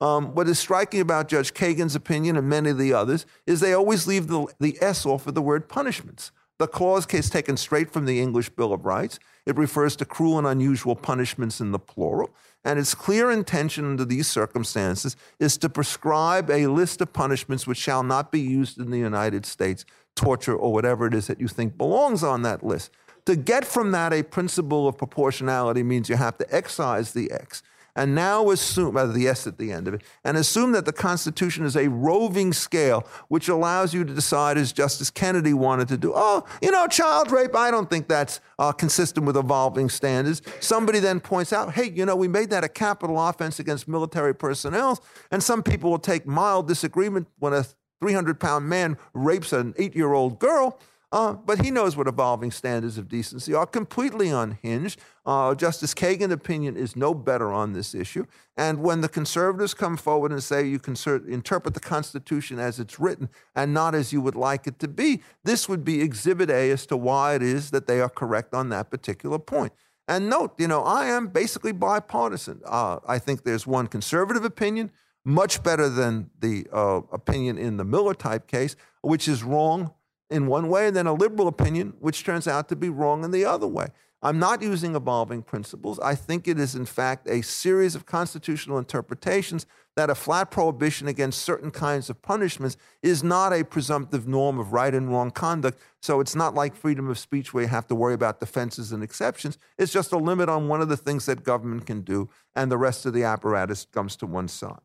Speaker 2: Um, what is striking about Judge Kagan's opinion and many of the others is they always leave the, the S off of the word punishments. The clause case taken straight from the English Bill of Rights. It refers to cruel and unusual punishments in the plural. And its clear intention under these circumstances is to prescribe a list of punishments which shall not be used in the United States torture or whatever it is that you think belongs on that list. To get from that a principle of proportionality means you have to excise the X and now assume, uh, the S at the end of it, and assume that the Constitution is a roving scale which allows you to decide, as Justice Kennedy wanted to do, oh, you know, child rape, I don't think that's uh, consistent with evolving standards. Somebody then points out, hey, you know, we made that a capital offense against military personnel, and some people will take mild disagreement when a 300 pound man rapes an eight year old girl. Uh, but he knows what evolving standards of decency are, completely unhinged. Uh, Justice Kagan's opinion is no better on this issue. And when the conservatives come forward and say you can interpret the Constitution as it's written and not as you would like it to be, this would be exhibit A as to why it is that they are correct on that particular point. And note, you know, I am basically bipartisan. Uh, I think there's one conservative opinion much better than the uh, opinion in the Miller type case, which is wrong in one way, and then a liberal opinion, which turns out to be wrong in the other way. I'm not using evolving principles. I think it is, in fact, a series of constitutional interpretations that a flat prohibition against certain kinds of punishments is not a presumptive norm of right and wrong conduct. So it's not like freedom of speech where you have to worry about defenses and exceptions. It's just a limit on one of the things that government can do, and the rest of the apparatus comes to one side.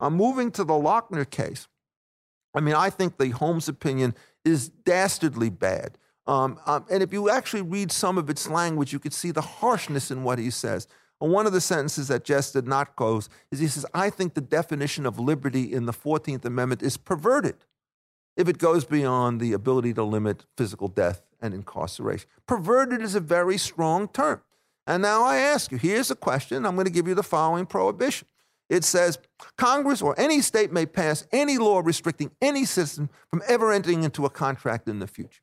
Speaker 2: I'm moving to the Lochner case. I mean, I think the Holmes opinion is dastardly bad. Um, um, and if you actually read some of its language, you could see the harshness in what he says. And one of the sentences that Jess did not close is he says, I think the definition of liberty in the 14th Amendment is perverted if it goes beyond the ability to limit physical death and incarceration. Perverted is a very strong term. And now I ask you here's a question. I'm going to give you the following prohibition it says Congress or any state may pass any law restricting any citizen from ever entering into a contract in the future.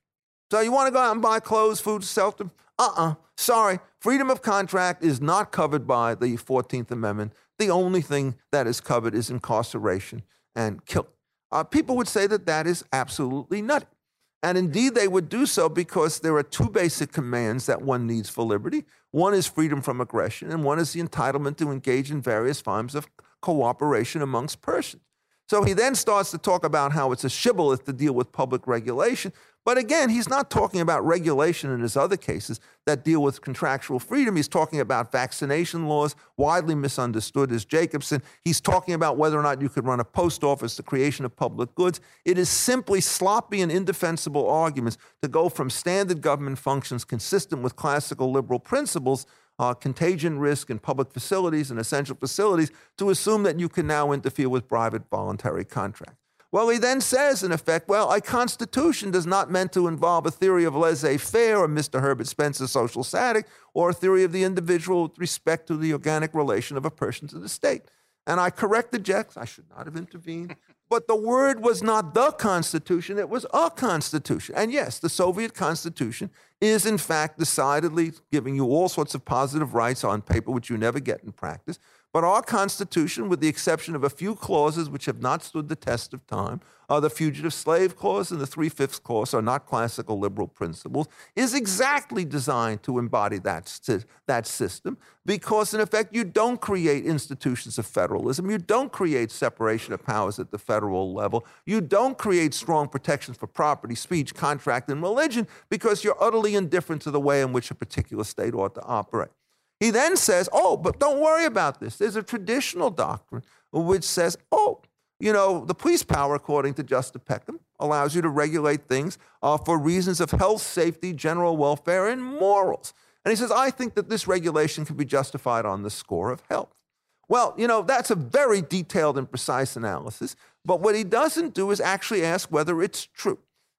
Speaker 2: So you want to go out and buy clothes, food, shelter? Uh-uh. Sorry. Freedom of contract is not covered by the 14th Amendment. The only thing that is covered is incarceration and killing. Uh, people would say that that is absolutely nutty. And indeed, they would do so because there are two basic commands that one needs for liberty. One is freedom from aggression, and one is the entitlement to engage in various forms of cooperation amongst persons. So he then starts to talk about how it's a shibboleth to deal with public regulation. But again, he's not talking about regulation in his other cases that deal with contractual freedom. He's talking about vaccination laws, widely misunderstood as Jacobson. He's talking about whether or not you could run a post office, the creation of public goods. It is simply sloppy and indefensible arguments to go from standard government functions consistent with classical liberal principles uh, contagion risk in public facilities and essential facilities to assume that you can now interfere with private voluntary contracts. Well, he then says, in effect, well, a constitution does not meant to involve a theory of laissez faire or Mr. Herbert Spencer's social static or a theory of the individual with respect to the organic relation of a person to the state. And I corrected Jess. I should not have intervened. But the word was not the Constitution, it was a Constitution. And yes, the Soviet Constitution is, in fact, decidedly giving you all sorts of positive rights on paper, which you never get in practice. But our Constitution, with the exception of a few clauses which have not stood the test of time, uh, the Fugitive Slave Clause and the Three Fifths Clause are not classical liberal principles, is exactly designed to embody that, that system because, in effect, you don't create institutions of federalism. You don't create separation of powers at the federal level. You don't create strong protections for property, speech, contract, and religion because you're utterly indifferent to the way in which a particular state ought to operate. He then says, oh, but don't worry about this. There's a traditional doctrine which says, oh, you know, the police power, according to Justice Peckham, allows you to regulate things uh, for reasons of health, safety, general welfare, and morals. And he says, I think that this regulation can be justified on the score of health. Well, you know, that's a very detailed and precise analysis, but what he doesn't do is actually ask whether it's true.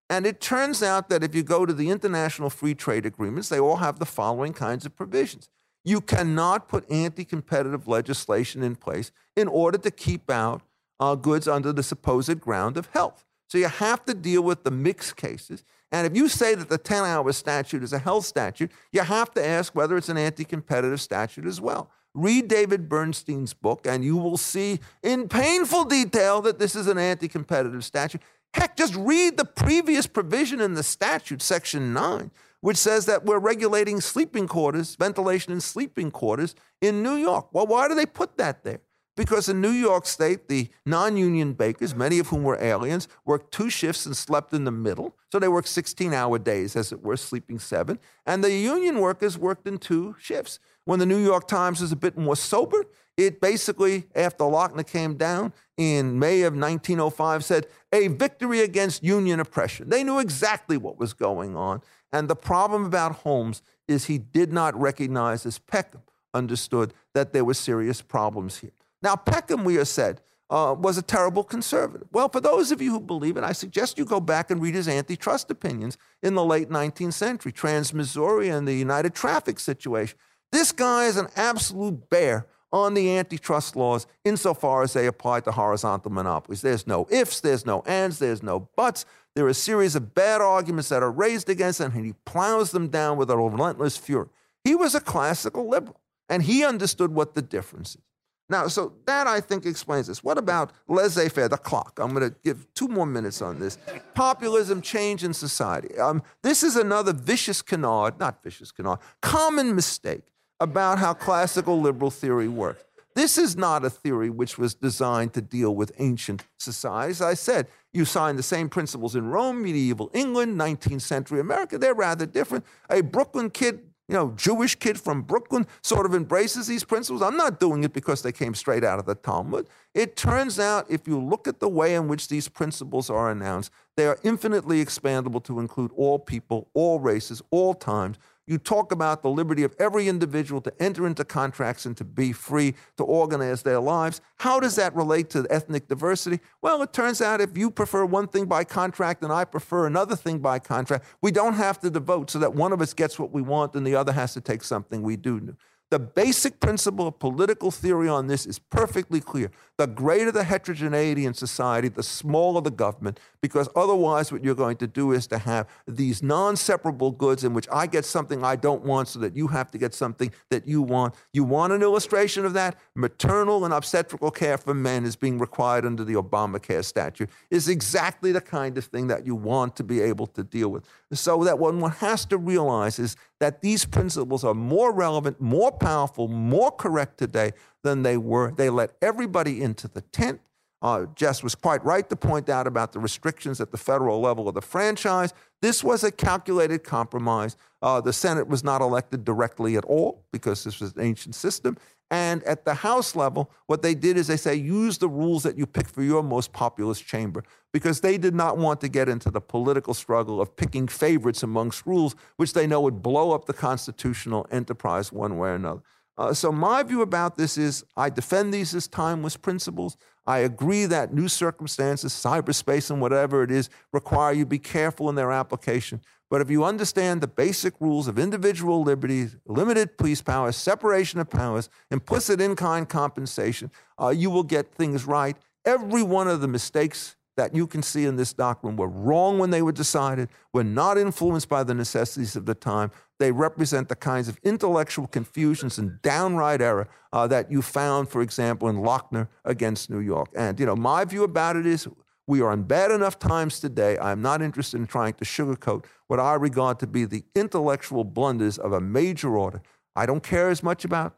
Speaker 2: And it turns out that if you go to the international free trade agreements, they all have the following kinds of provisions. You cannot put anti competitive legislation in place in order to keep out uh, goods under the supposed ground of health. So you have to deal with the mixed cases. And if you say that the 10 hour statute is a health statute, you have to ask whether it's an anti competitive statute as well. Read David Bernstein's book, and you will see in painful detail that this is an anti competitive statute. Heck, just read the previous provision in the statute, section 9, which says that we're regulating sleeping quarters, ventilation in sleeping quarters in New York. Well, why do they put that there? Because in New York State, the non union bakers, many of whom were aliens, worked two shifts and slept in the middle. So they worked 16 hour days, as it were, sleeping seven. And the union workers worked in two shifts. When the New York Times was a bit more sober, it basically, after Lochner came down in May of 1905, said, a victory against union oppression. They knew exactly what was going on. And the problem about Holmes is he did not recognize, as Peckham understood, that there were serious problems here. Now, Peckham, we have said, uh, was a terrible conservative. Well, for those of you who believe it, I suggest you go back and read his antitrust opinions in the late 19th century, Trans Missouri and the United Traffic situation. This guy is an absolute bear on the antitrust laws insofar as they apply to horizontal monopolies. There's no ifs, there's no ands, there's no buts. There are a series of bad arguments that are raised against him, and he plows them down with a relentless fury. He was a classical liberal, and he understood what the difference is. Now, so that I think explains this. What about laissez faire, the clock? I'm going to give two more minutes on this. Populism, change in society. Um, this is another vicious canard, not vicious canard, common mistake about how classical liberal theory works. This is not a theory which was designed to deal with ancient societies. I said, you find the same principles in Rome, medieval England, 19th century America. They're rather different. A Brooklyn kid, you know, Jewish kid from Brooklyn sort of embraces these principles. I'm not doing it because they came straight out of the Talmud. It turns out, if you look at the way in which these principles are announced, they are infinitely expandable to include all people, all races, all times you talk about the liberty of every individual to enter into contracts and to be free to organize their lives. How does that relate to ethnic diversity? Well, it turns out if you prefer one thing by contract and I prefer another thing by contract, we don't have to devote so that one of us gets what we want and the other has to take something we do. The basic principle of political theory on this is perfectly clear. The greater the heterogeneity in society, the smaller the government, because otherwise, what you're going to do is to have these non separable goods in which I get something I don't want so that you have to get something that you want. You want an illustration of that? Maternal and obstetrical care for men is being required under the Obamacare statute, is exactly the kind of thing that you want to be able to deal with. So that what one has to realize is that these principles are more relevant, more powerful, more correct today than they were. They let everybody into the tent. Uh, Jess was quite right to point out about the restrictions at the federal level of the franchise. This was a calculated compromise. Uh, the Senate was not elected directly at all because this was an ancient system. And at the House level, what they did is they say, use the rules that you pick for your most populous chamber, because they did not want to get into the political struggle of picking favorites amongst rules, which they know would blow up the constitutional enterprise one way or another. Uh, so, my view about this is I defend these as timeless principles. I agree that new circumstances, cyberspace, and whatever it is, require you be careful in their application. But if you understand the basic rules of individual liberties, limited police powers, separation of powers, implicit in kind compensation, uh, you will get things right. Every one of the mistakes that you can see in this doctrine were wrong when they were decided, were not influenced by the necessities of the time. They represent the kinds of intellectual confusions and downright error uh, that you found, for example, in Lochner against New York. And, you know, my view about it is we are in bad enough times today. I'm not interested in trying to sugarcoat what I regard to be the intellectual blunders of a major order. I don't care as much about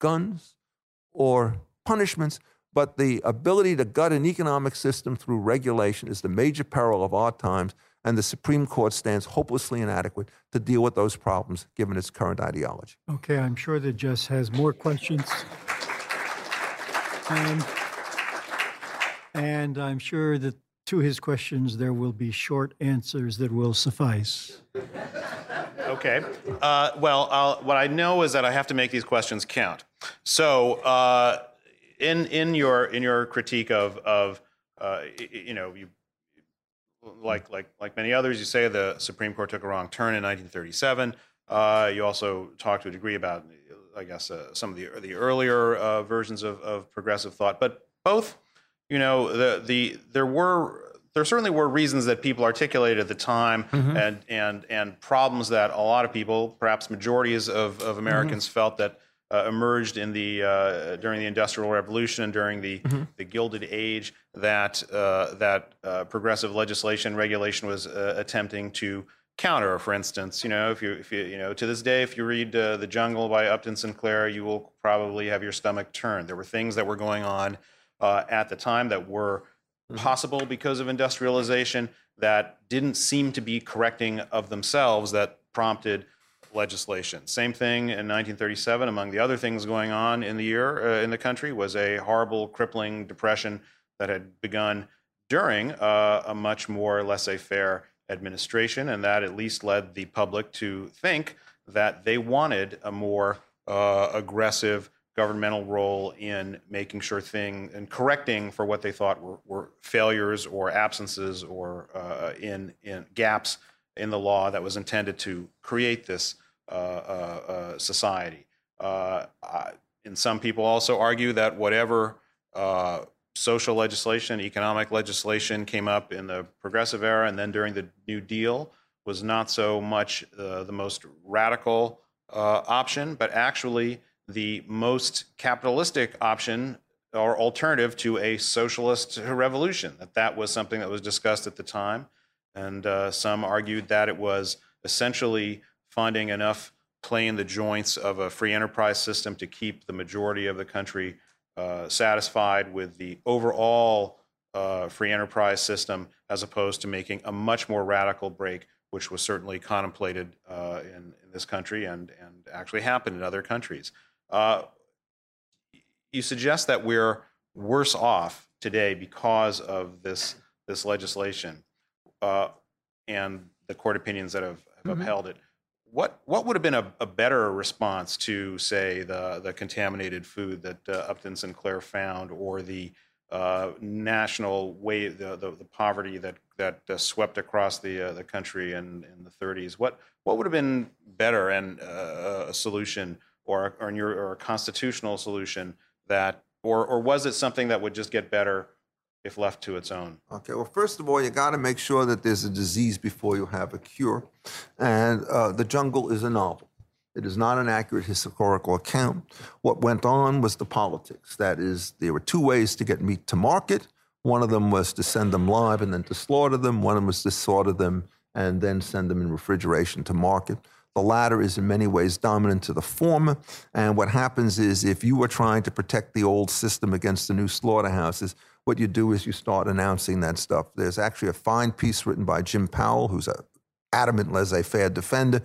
Speaker 2: guns or punishments but the ability to gut an economic system through regulation is the major peril of our times, and the Supreme Court stands hopelessly inadequate to deal with those problems given its current ideology.
Speaker 1: Okay, I'm sure that Jess has more questions. And, and I'm sure that to his questions, there will be short answers that will suffice.
Speaker 3: Okay. Uh, well, I'll, what I know is that I have to make these questions count. So, uh, in in your in your critique of of uh, you know you like like like many others, you say the Supreme Court took a wrong turn in 1937. Uh, you also talk to a degree about, I guess, uh, some of the the earlier uh, versions of, of progressive thought, but both, you know, the the there were there certainly were reasons that people articulated at the time mm-hmm. and and and problems that a lot of people, perhaps majorities of, of Americans, mm-hmm. felt that uh, emerged in the uh, during the Industrial Revolution and during the mm-hmm. the Gilded Age that uh, that uh, progressive legislation regulation was uh, attempting to counter. For instance, you know, if you if you you know to this day, if you read uh, The Jungle by Upton Sinclair, you will probably have your stomach turned. There were things that were going on at the time that were mm-hmm. possible because of industrialization that didn't seem to be correcting of themselves that prompted legislation. Same thing in 1937. Among the other things going on in the year uh, in the country was a horrible, crippling depression that had begun during uh, a much more laissez-faire administration, and that at least led the public to think that they wanted a more uh, aggressive governmental role in making sure thing and correcting for what they thought were, were failures or absences or uh, in in gaps in the law that was intended to create this uh, uh, uh, society. and some people also argue that whatever social legislation, economic legislation came up in the progressive era and then during the New Deal was not so much uh, the most radical uh, option, but actually the most capitalistic option or alternative to a socialist revolution. That that was something that was discussed at the time, and uh, some argued that it was essentially finding enough play in the joints of a free enterprise system to keep the majority of the country uh, satisfied with the overall uh, free enterprise system as opposed to making a much more radical break, which was certainly contemplated uh, in, in, this country and, and actually happened in other countries. Uh, you suggest that we're worse off today because of this, this legislation uh, and the court opinions that have, have mm-hmm. upheld it. What what would have been a, a, better response to, say, the the contaminated food that uh, Upton Sinclair found, or the uh, national wave, the, the, the poverty that that uh, swept across the uh, the country in, in the 30s? What what would have been better and uh, a solution, or or, your, or a constitutional solution that, or or was it something that would just get better if left to its own?
Speaker 2: Okay, well, first of all, you got to make sure that there's a disease before you have a cure. And uh, The Jungle is a novel. It is not an accurate historical account. What went on was the politics. That is, there were two ways to get meat to market. One of them was to send them live and then to slaughter them. One of them was to slaughter them and then send them in refrigeration to market. The latter is in many ways dominant to the former. And what happens is if you were trying to protect the old system against the new slaughterhouses, what you do is you start announcing that stuff. There's actually a fine piece written by Jim Powell, who's a adamant laissez-faire defender,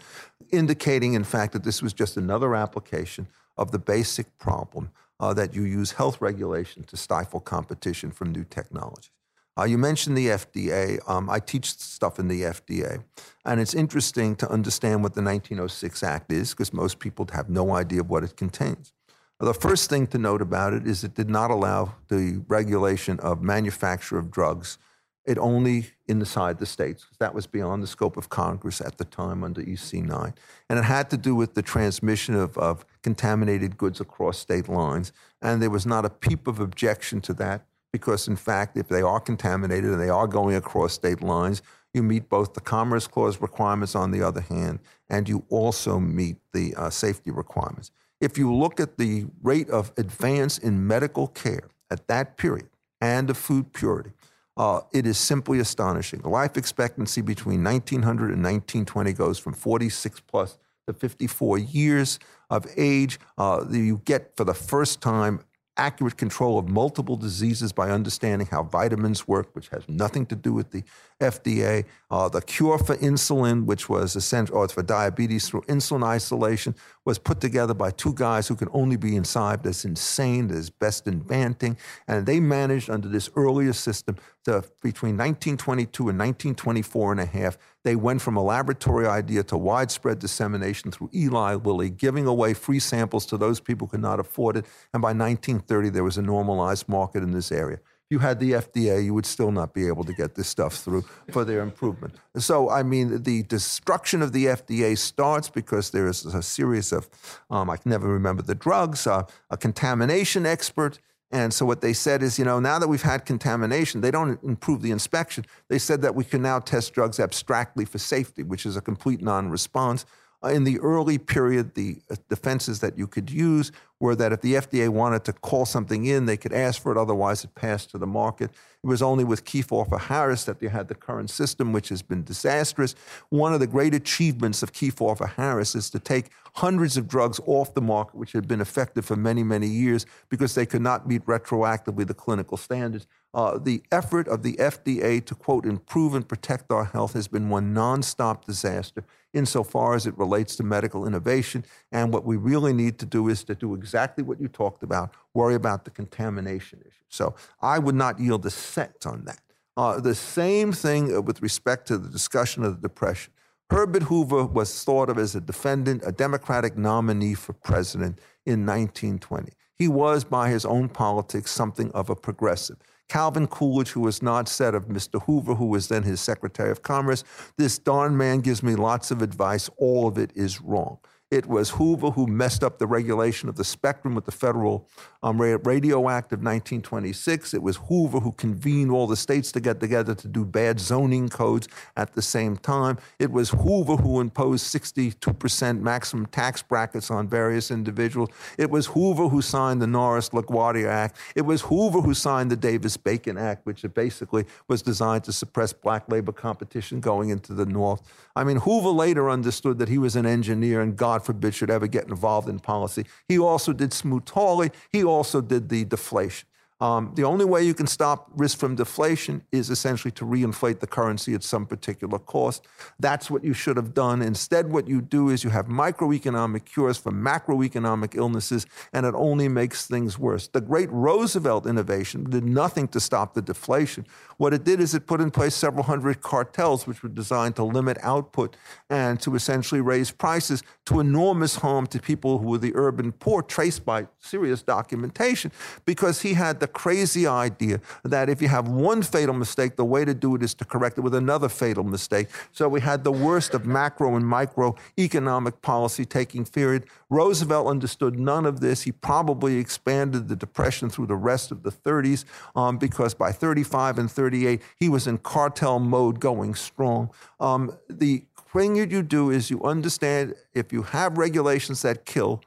Speaker 2: indicating, in fact, that this was just another application of the basic problem uh, that you use health regulation to stifle competition from new technologies. Uh, you mentioned the FDA. Um, I teach stuff in the FDA, and it's interesting to understand what the 1906 Act is because most people have no idea what it contains. The first thing to note about it is it did not allow the regulation of manufacture of drugs. It only inside the states. That was beyond the scope of Congress at the time under E.C. Knight. And it had to do with the transmission of, of contaminated goods across state lines. And there was not a peep of objection to that because, in fact, if they are contaminated and they are going across state lines, you meet both the Commerce Clause requirements on the other hand, and you also meet the uh, safety requirements. If you look at the rate of advance in medical care at that period and of food purity, uh, it is simply astonishing. The life expectancy between 1900 and 1920 goes from 46 plus to 54 years of age. Uh, you get for the first time accurate control of multiple diseases by understanding how vitamins work, which has nothing to do with the FDA. Uh, the cure for insulin, which was essential, or for diabetes through insulin isolation, was put together by two guys who can only be inside. That's insane. That's Best in Banting. And they managed under this earlier system to, between 1922 and 1924 and a half, they went from a laboratory idea to widespread dissemination through Eli Lilly, giving away free samples to those people who could not afford it. And by 1930, there was a normalized market in this area you had the FDA, you would still not be able to get this stuff through for their improvement. So, I mean, the destruction of the FDA starts because there is a series of, um, I can never remember the drugs, uh, a contamination expert. And so, what they said is, you know, now that we've had contamination, they don't improve the inspection. They said that we can now test drugs abstractly for safety, which is a complete non response. Uh, in the early period, the uh, defenses that you could use were that if the FDA wanted to call something in, they could ask for it, otherwise, it passed to the market. It was only with Kefauver Harris that you had the current system, which has been disastrous. One of the great achievements of Kefauver Harris is to take hundreds of drugs off the market, which had been effective for many, many years because they could not meet retroactively the clinical standards. Uh, the effort of the FDA to, quote, improve and protect our health has been one nonstop disaster insofar as it relates to medical innovation. And what we really need to do is to do exactly what you talked about worry about the contamination issue. So I would not yield a cent on that. Uh, the same thing with respect to the discussion of the Depression. Herbert Hoover was thought of as a defendant, a Democratic nominee for president in 1920. He was, by his own politics, something of a progressive. Calvin Coolidge, who was not said of Mr. Hoover, who was then his Secretary of Commerce, this darn man gives me lots of advice. All of it is wrong. It was Hoover who messed up the regulation of the spectrum with the Federal um, Radio Act of 1926. It was Hoover who convened all the states to get together to do bad zoning codes at the same time. It was Hoover who imposed 62% maximum tax brackets on various individuals. It was Hoover who signed the Norris LaGuardia Act. It was Hoover who signed the Davis Bacon Act, which basically was designed to suppress black labor competition going into the North. I mean, Hoover later understood that he was an engineer and God forbid should ever get involved in policy. He also did Smoot-Hawley. He also did the deflation. Um, the only way you can stop risk from deflation is essentially to reinflate the currency at some particular cost. That's what you should have done. Instead, what you do is you have microeconomic cures for macroeconomic illnesses, and it only makes things worse. The great Roosevelt innovation did nothing to stop the deflation. What it did is it put in place several hundred cartels, which were designed to limit output and to essentially raise prices to enormous harm to people who were the urban poor, traced by serious documentation, because he had the crazy idea that if you have one fatal mistake, the way to do it is to correct it with another fatal mistake. So we had the worst of macro and micro economic policy taking period. Roosevelt understood none of this. He probably expanded the Depression through the rest of the 30s um, because by 35 and 38, he was in cartel mode going strong. Um, the thing you do is you understand if you have regulations that kill,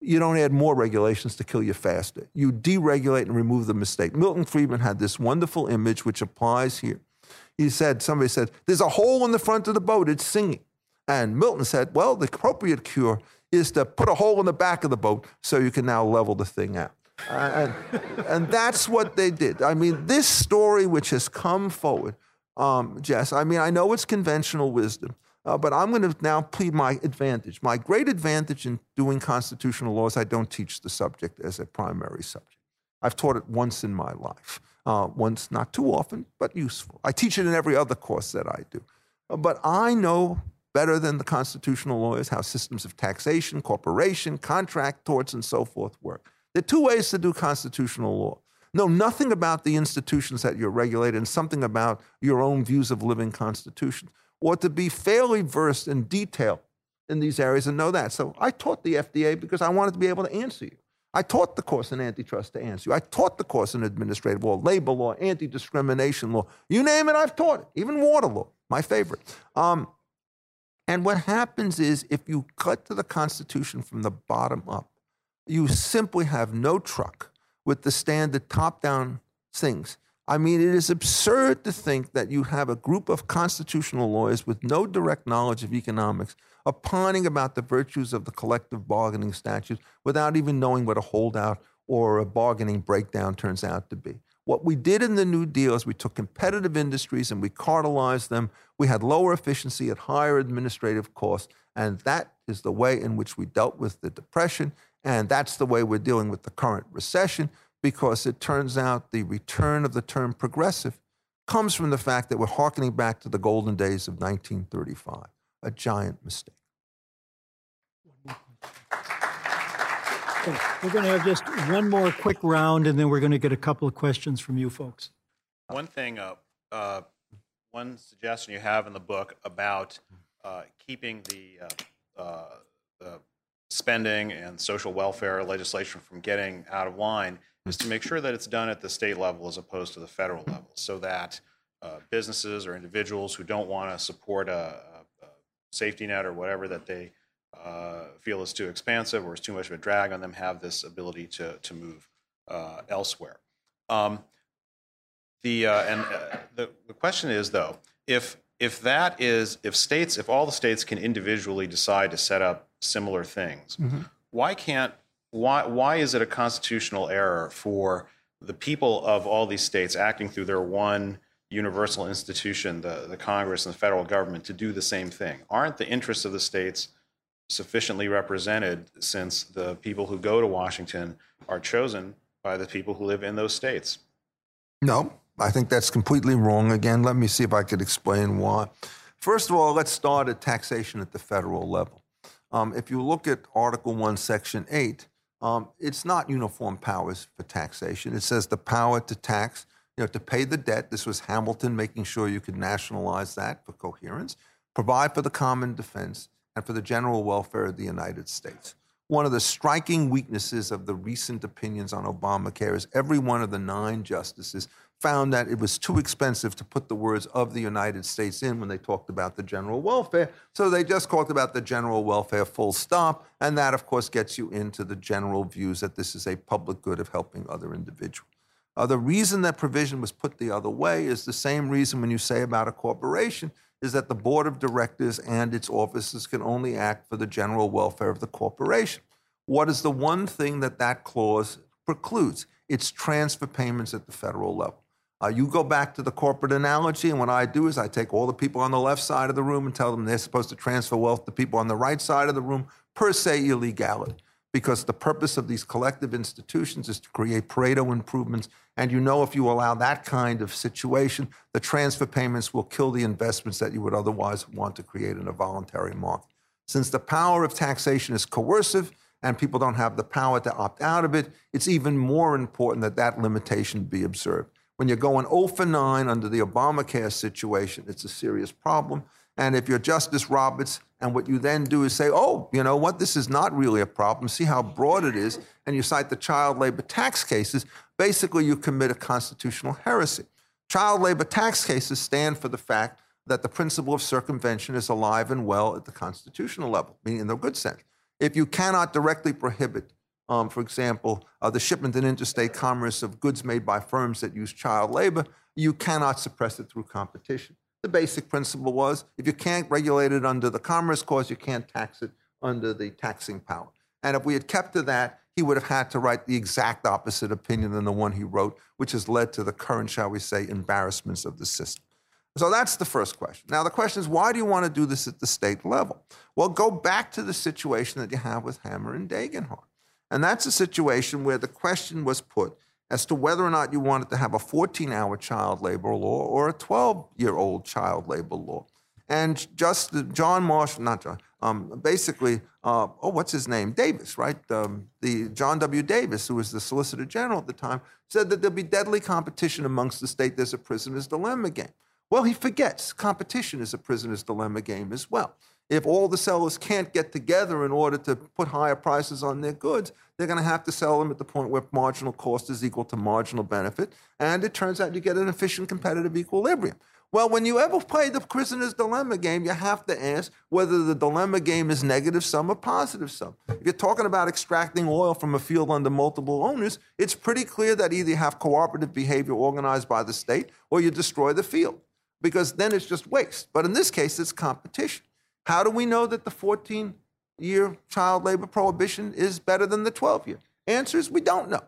Speaker 2: you don't add more regulations to kill you faster. You deregulate and remove the mistake. Milton Friedman had this wonderful image which applies here. He said, somebody said, there's a hole in the front of the boat, it's singing. And Milton said, well, the appropriate cure is to put a hole in the back of the boat so you can now level the thing out. Uh, and, and that's what they did. I mean, this story which has come forward, um, Jess, I mean, I know it's conventional wisdom, uh, but I'm going to now plead my advantage. My great advantage in doing constitutional laws, I don't teach the subject as a primary subject. I've taught it once in my life. Uh, once, not too often, but useful. I teach it in every other course that I do. Uh, but I know better than the constitutional lawyers how systems of taxation, corporation, contract, torts, and so forth work. There are two ways to do constitutional law. Know nothing about the institutions that you're regulated and something about your own views of living constitutions, or to be fairly versed in detail in these areas and know that. So I taught the FDA because I wanted to be able to answer you. I taught the course in antitrust to answer you. I taught the course in administrative law, labor law, anti discrimination law. You name it, I've taught it. Even water law, my favorite. Um, and what happens is if you cut to the Constitution from the bottom up, you simply have no truck with the standard top down things. I mean, it is absurd to think that you have a group of constitutional lawyers with no direct knowledge of economics opining about the virtues of the collective bargaining statutes without even knowing what a holdout or a bargaining breakdown turns out to be. What we did in the New Deal is we took competitive industries and we cartelized them. We had lower efficiency at higher administrative costs. And that is the way in which we dealt with the Depression. And that's the way we're dealing with the current recession because it turns out the return of the term progressive comes from the fact that we're hearkening back to the golden days of 1935. A giant mistake.
Speaker 1: Okay, We're going to have just one more quick round, and then we're going to get a couple of questions from you folks.
Speaker 3: One thing, uh, uh, one suggestion you have in the book about uh, keeping the, uh, uh, the spending and social welfare legislation from getting out of line is to make sure that it's done at the state level as opposed to the federal level, so that uh, businesses or individuals who don't want to support a, a, safety net or whatever that they uh, feel is too expansive or is too much of a drag on them have this ability to, to move uh, elsewhere. Um, the, uh, and uh, the, the question is, though, if, if that is, if states, if all the states can individually decide to set up similar things, why can't, why, why is it a constitutional error for the people of all these states acting through their one universal institution, the, the Congress and the federal government, to do the same thing? Aren't the interests of the states sufficiently represented since the people who go to Washington are chosen by the people who live in those states?
Speaker 2: No, I think that's completely wrong. Again, let me see if I could explain why. First of all, let's start at taxation at the federal level. Um, if you look at Article 1, Section 8, um, it's not uniform powers for taxation. It says the power to tax, you know, to pay the debt. This was Hamilton making sure you could nationalize that for coherence, provide for the common defense, and for the general welfare of the United States. One of the striking weaknesses of the recent opinions on Obamacare is every one of the nine justices found that it was too expensive to put the words of the United States in when they talked about the general welfare. So they just talked about the general welfare full stop. And that, of course, gets you into the general views that this is a public good of helping other individuals. Uh, the reason that provision was put the other way is the same reason when you say about a corporation is that the board of directors and its officers can only act for the general welfare of the corporation. What is the one thing that that clause precludes? It's transfer payments at the federal level. Uh, you go back to the corporate analogy, and what I do is I take all the people on the left side of the room and tell them they're supposed to transfer wealth to people on the right side of the room, per se illegality. Because the purpose of these collective institutions is to create Pareto improvements. And you know, if you allow that kind of situation, the transfer payments will kill the investments that you would otherwise want to create in a voluntary market. Since the power of taxation is coercive and people don't have the power to opt out of it, it's even more important that that limitation be observed. When you're going 0 for 9 under the Obamacare situation, it's a serious problem. And if you're Justice Roberts, and what you then do is say, oh, you know what, this is not really a problem. See how broad it is. And you cite the child labor tax cases. Basically, you commit a constitutional heresy. Child labor tax cases stand for the fact that the principle of circumvention is alive and well at the constitutional level, meaning in the good sense. If you cannot directly prohibit, um, for example, uh, the shipment and interstate commerce of goods made by firms that use child labor, you cannot suppress it through competition. The basic principle was if you can't regulate it under the Commerce Clause, you can't tax it under the taxing power. And if we had kept to that, he would have had to write the exact opposite opinion than the one he wrote, which has led to the current, shall we say, embarrassments of the system. So that's the first question. Now, the question is, why do you want to do this at the state level? Well, go back to the situation that you have with Hammer and Dagenhart. And that's a situation where the question was put as to whether or not you wanted to have a 14 hour child labor law or a 12 year old child labor law. And just John Marshall, not John, um, basically, uh, oh, what's his name? Davis, right? Um, the John W. Davis, who was the Solicitor General at the time, said that there'll be deadly competition amongst the state. There's a prisoner's dilemma game. Well, he forgets competition is a prisoner's dilemma game as well. If all the sellers can't get together in order to put higher prices on their goods, they're going to have to sell them at the point where marginal cost is equal to marginal benefit. And it turns out you get an efficient competitive equilibrium. Well, when you ever play the prisoner's dilemma game, you have to ask whether the dilemma game is negative sum or positive sum. If you're talking about extracting oil from a field under multiple owners, it's pretty clear that either you have cooperative behavior organized by the state or you destroy the field because then it's just waste. But in this case, it's competition. How do we know that the 14 year child labor prohibition is better than the 12 year? Answer is we don't know.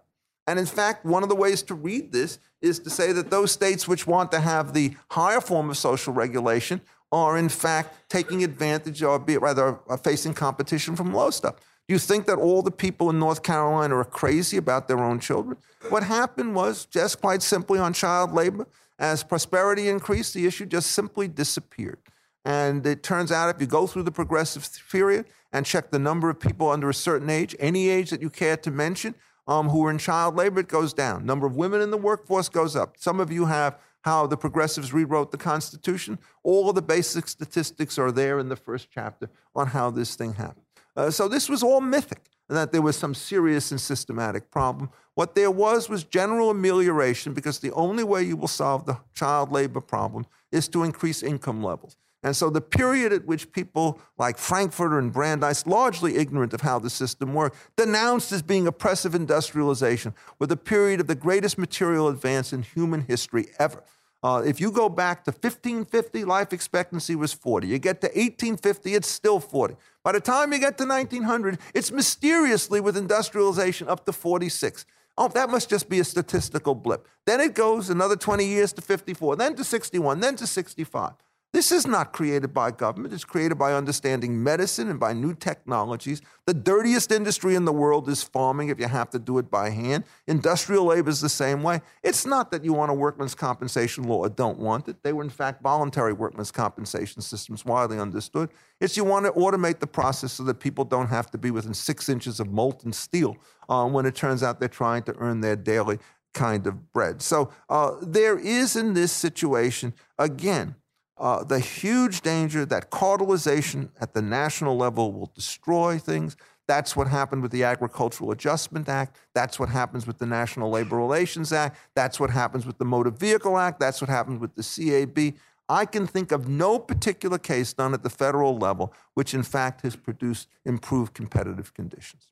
Speaker 2: And in fact, one of the ways to read this is to say that those states which want to have the higher form of social regulation are in fact taking advantage or be rather facing competition from low stuff. Do you think that all the people in North Carolina are crazy about their own children? What happened was just quite simply on child labor, as prosperity increased, the issue just simply disappeared. And it turns out if you go through the progressive period and check the number of people under a certain age, any age that you care to mention, um, who are in child labor, it goes down. Number of women in the workforce goes up. Some of you have how the progressives rewrote the Constitution. All of the basic statistics are there in the first chapter on how this thing happened. Uh, so this was all mythic, that there was some serious and systematic problem. What there was was general amelioration because the only way you will solve the child labor problem is to increase income levels. And so the period at which people like Frankfurter and Brandeis, largely ignorant of how the system worked, denounced as being oppressive industrialization, were the period of the greatest material advance in human history ever. Uh, if you go back to 1550, life expectancy was 40. You get to 1850, it's still 40. By the time you get to 1900, it's mysteriously with industrialization up to 46. Oh, that must just be a statistical blip. Then it goes another 20 years to 54, then to 61, then to 65. This is not created by government. It's created by understanding medicine and by new technologies. The dirtiest industry in the world is farming if you have to do it by hand. Industrial labor is the same way. It's not that you want a workman's compensation law or don't want it. They were, in fact, voluntary workman's compensation systems, widely understood. It's you want to automate the process so that people don't have to be within six inches of molten steel uh, when it turns out they're trying to earn their daily kind of bread. So uh, there is in this situation, again, uh, the huge danger that cartelization at the national level will destroy things. That's what happened with the Agricultural Adjustment Act. That's what happens with the National Labor Relations Act. That's what happens with the Motor Vehicle Act. That's what happens with the CAB. I can think of no particular case done at the federal level which, in fact, has produced improved competitive conditions.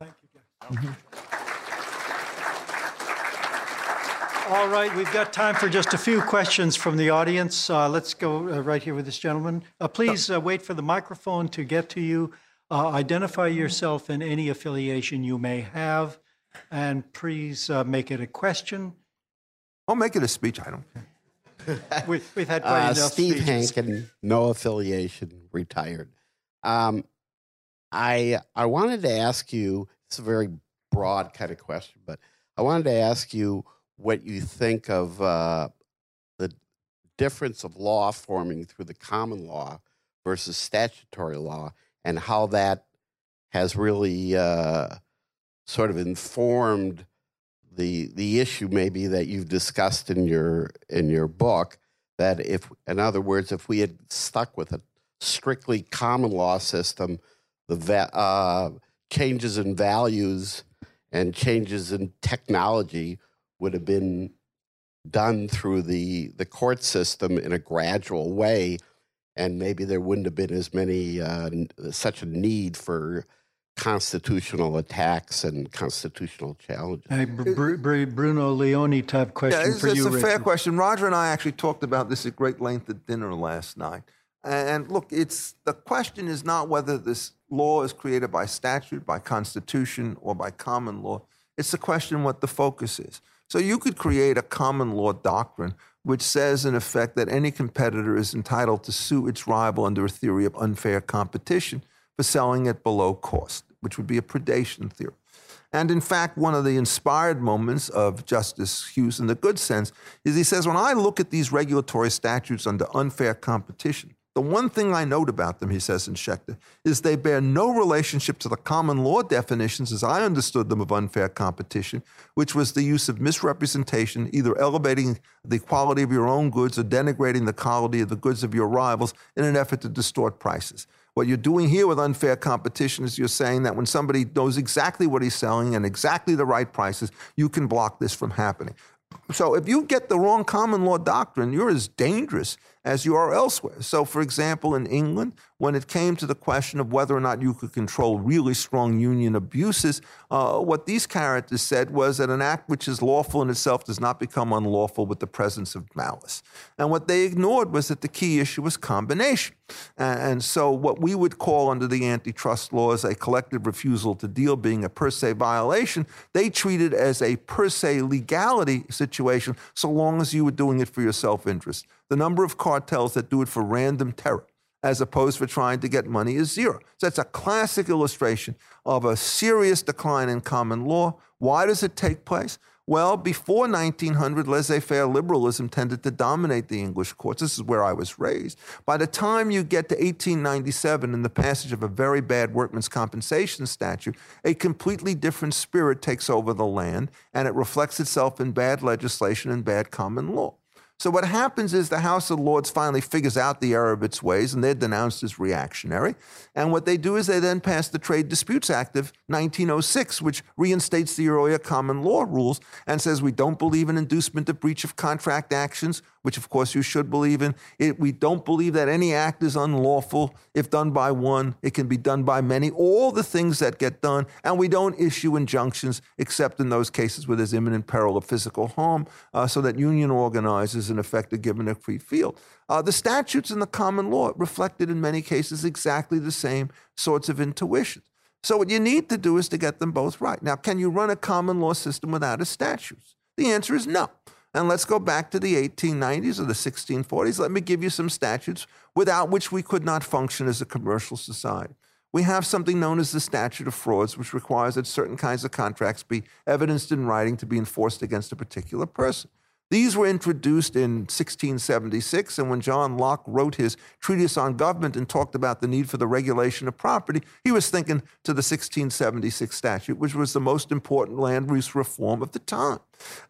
Speaker 1: Thank you. Mm-hmm. All right, we've got time for just a few questions from the audience. Uh, let's go uh, right here with this gentleman. Uh, please uh, wait for the microphone to get to you. Uh, identify yourself and any affiliation you may have, and please uh, make it a question.
Speaker 2: I'll make it a speech. I don't
Speaker 1: care. we, have had quite enough
Speaker 4: Steve
Speaker 1: speeches.
Speaker 4: Hankin, no affiliation, retired. Um, I I wanted to ask you. It's a very broad kind of question, but I wanted to ask you what you think of uh, the difference of law forming through the common law versus statutory law and how that has really uh, sort of informed the the issue maybe that you've discussed in your in your book that if in other words if we had stuck with a strictly common law system the va- uh, changes in values and changes in technology would have been done through the the court system in a gradual way, and maybe there wouldn't have been as many uh, such a need for constitutional attacks and constitutional challenges.
Speaker 1: Hey, Br- Br- Bruno Leoni type question
Speaker 2: yeah, it's,
Speaker 1: for
Speaker 2: it's
Speaker 1: you.
Speaker 2: a
Speaker 1: Richard.
Speaker 2: fair question. Roger and I actually talked about this at great length at dinner last night. And look, it's the question is not whether this law is created by statute, by constitution, or by common law. It's the question what the focus is. So you could create a common law doctrine which says, in effect, that any competitor is entitled to sue its rival under a theory of unfair competition for selling at below cost, which would be a predation theory. And in fact, one of the inspired moments of Justice Hughes in the good sense is he says, when I look at these regulatory statutes under unfair competition, the one thing I note about them, he says in Schechter, is they bear no relationship to the common law definitions as I understood them of unfair competition, which was the use of misrepresentation, either elevating the quality of your own goods or denigrating the quality of the goods of your rivals in an effort to distort prices. What you're doing here with unfair competition is you're saying that when somebody knows exactly what he's selling and exactly the right prices, you can block this from happening. So if you get the wrong common law doctrine, you're as dangerous as you are elsewhere. So, for example, in England, when it came to the question of whether or not you could control really strong union abuses, uh, what these characters said was that an act which is lawful in itself does not become unlawful with the presence of malice. And what they ignored was that the key issue was combination. And, so, what we would call under the antitrust laws a collective refusal to deal being a per se violation, they treated as a per se legality situation so long as you were doing it for your self interest. The number of cartels that do it for random terror as opposed for trying to get money is zero. So that's a classic illustration of a serious decline in common law. Why does it take place? Well, before 1900, laissez faire liberalism tended to dominate the English courts. This is where I was raised. By the time you get to 1897 and the passage of a very bad workman's compensation statute, a completely different spirit takes over the land and it reflects itself in bad legislation and bad common law. So what happens is the House of Lords finally figures out the error of its ways, and they're denounced as reactionary. And what they do is they then pass the Trade Disputes Act of 1906, which reinstates the earlier common law rules and says we don't believe in inducement of breach of contract actions which of course you should believe in. It, we don't believe that any act is unlawful if done by one, it can be done by many, all the things that get done. And we don't issue injunctions except in those cases where there's imminent peril of physical harm, uh, so that union organizers, in effect, are given a free field. Uh, the statutes and the common law reflected in many cases exactly the same sorts of intuitions. So, what you need to do is to get them both right. Now, can you run a common law system without a statutes? The answer is no. And let's go back to the 1890s or the 1640s. Let me give you some statutes without which we could not function as a commercial society. We have something known as the statute of frauds, which requires that certain kinds of contracts be evidenced in writing to be enforced against a particular person. These were introduced in 1676, and when John Locke wrote his treatise on government and talked about the need for the regulation of property, he was thinking to the 1676 statute, which was the most important land use reform of the time.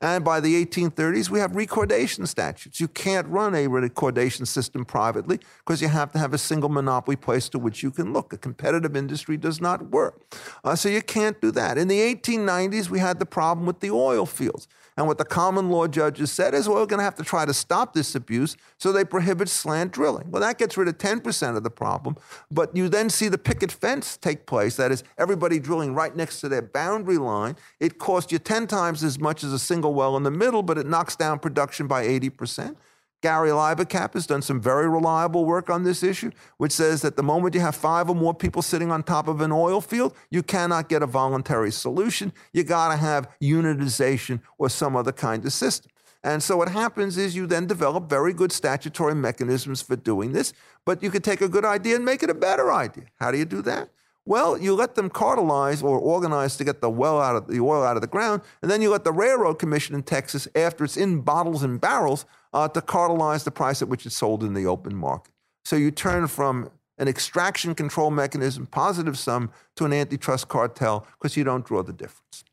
Speaker 2: And by the 1830s, we have recordation statutes. You can't run a recordation system privately because you have to have a single monopoly place to which you can look. A competitive industry does not work. Uh, so you can't do that. In the 1890s, we had the problem with the oil fields. And what the common law judges said is, well, we're going to have to try to stop this abuse, so they prohibit slant drilling. Well, that gets rid of 10% of the problem, but you then see the picket fence take place. That is, everybody drilling right next to their boundary line. It costs you 10 times as much as a single well in the middle, but it knocks down production by 80%. Gary Libecap has done some very reliable work on this issue, which says that the moment you have five or more people sitting on top of an oil field, you cannot get a voluntary solution. You got to have unitization or some other kind of system. And so what happens is you then develop very good statutory mechanisms for doing this, but you could take a good idea and make it a better idea. How do you do that? Well, you let them cartelize or organize to get the well out of the oil out of the ground, and then you let the railroad commission in Texas, after it's in bottles and barrels, uh, to cartelize the price at which it's sold in the open market. So you turn from an extraction control mechanism, positive sum, to an antitrust cartel because you don't draw the difference.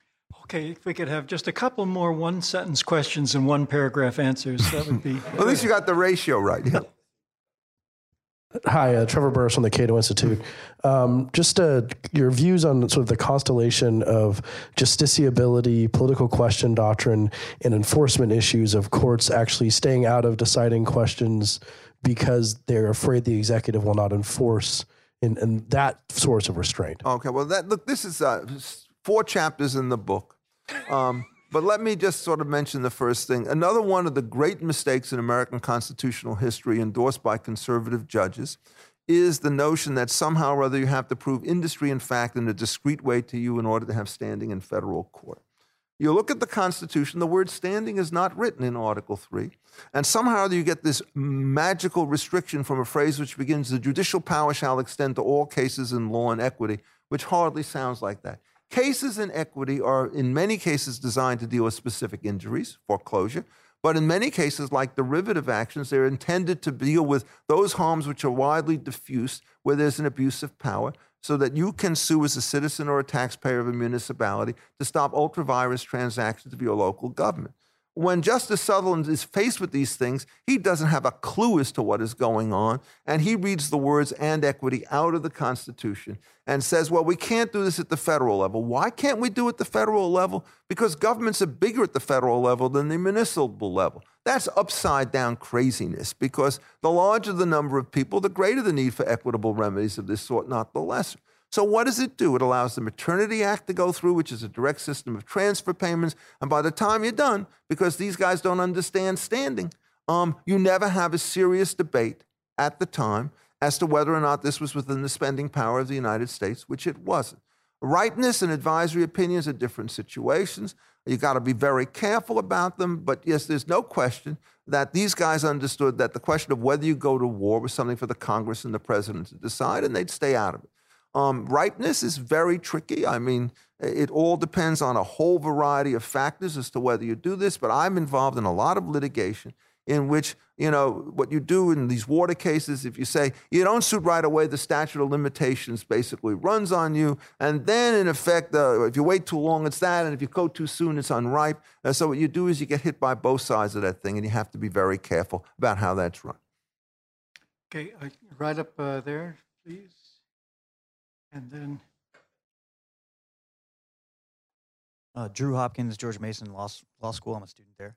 Speaker 1: Okay, if we could have just a couple more one sentence questions and one paragraph answers, that would be.
Speaker 2: Well, at least you got the ratio right. Yeah.
Speaker 5: Hi, uh, Trevor Burrus from the Cato Institute. Um, just uh, your views on sort of the constellation of justiciability, political question doctrine, and enforcement issues of courts actually staying out of deciding questions because they're afraid the executive will not enforce and that source of restraint.
Speaker 2: Okay. Well, that look, this is uh, four chapters in the book. Um, but let me just sort of mention the first thing. Another one of the great mistakes in American constitutional history, endorsed by conservative judges, is the notion that somehow or other you have to prove industry and fact in a discrete way to you in order to have standing in federal court. You look at the Constitution, the word standing is not written in Article 3. And somehow you get this magical restriction from a phrase which begins, the judicial power shall extend to all cases in law and equity, which hardly sounds like that. Cases in equity are, in many cases, designed to deal with specific injuries, foreclosure, but in many cases, like derivative actions, they're intended to deal with those harms which are widely diffused where there's an abuse of power so that you can sue as a citizen or a taxpayer of a municipality to stop ultra vires transactions of your local government. When Justice Sutherland is faced with these things, he doesn't have a clue as to what is going on, and he reads the words and equity out of the Constitution and says, Well, we can't do this at the federal level. Why can't we do it at the federal level? Because governments are bigger at the federal level than the municipal level. That's upside down craziness because the larger the number of people, the greater the need for equitable remedies of this sort, not the lesser. So, what does it do? It allows the Maternity Act to go through, which is a direct system of transfer payments. And by the time you're done, because these guys don't understand standing, um, you never have a serious debate at the time as to whether or not this was within the spending power of the United States, which it wasn't. Rightness and advisory opinions are different situations. You got to be very careful about them. But yes, there's no question that these guys understood that the question of whether you go to war was something for the Congress and the president to decide, and they'd stay out of it. Um, ripeness is very tricky. I mean, it all depends on a whole variety of factors as to whether you do this, but I'm involved in a lot of litigation in which, you know, what you do in these water cases, if you say you don't suit right away, the statute of limitations basically runs on you. And then, in effect, uh, if you wait too long, it's that. And if you go too soon, it's unripe. And so, what you do is you get hit by both sides of that thing, and you have to be very careful about how that's run.
Speaker 1: Okay, uh, right up uh, there, please. And then,
Speaker 6: Uh, Drew Hopkins, George Mason Law, Law School. I'm a student there.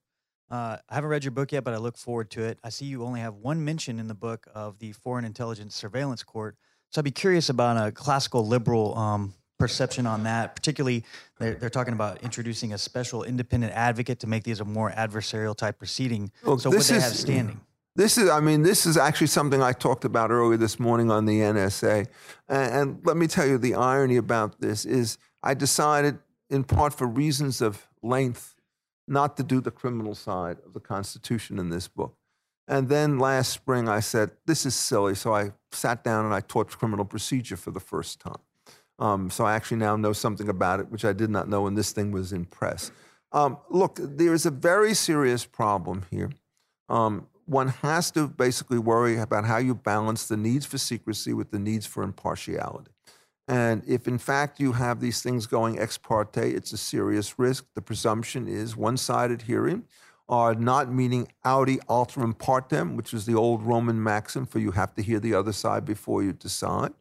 Speaker 6: Uh, I haven't read your book yet, but I look forward to it. I see you only have one mention in the book of the Foreign Intelligence Surveillance Court. So I'd be curious about a classical liberal um, perception on that. Particularly, they're, they're talking about introducing a special independent advocate to make these a more adversarial type proceeding.
Speaker 2: Look,
Speaker 6: so would they
Speaker 2: is-
Speaker 6: have standing?
Speaker 2: This is, I mean, this is actually something I talked about earlier this morning on the NSA. And, and let me tell you the irony about this is I decided, in part for reasons of length, not to do the criminal side of the Constitution in this book. And then last spring, I said, this is silly. So I sat down and I taught criminal procedure for the first time. Um, so I actually now know something about it, which I did not know when this thing was in press. Um, look, there is a very serious problem here. Um, one has to basically worry about how you balance the needs for secrecy with the needs for impartiality. And if in fact you have these things going ex parte, it's a serious risk. The presumption is one sided hearing are not meaning audi alteram partem, which is the old Roman maxim for you have to hear the other side before you decide.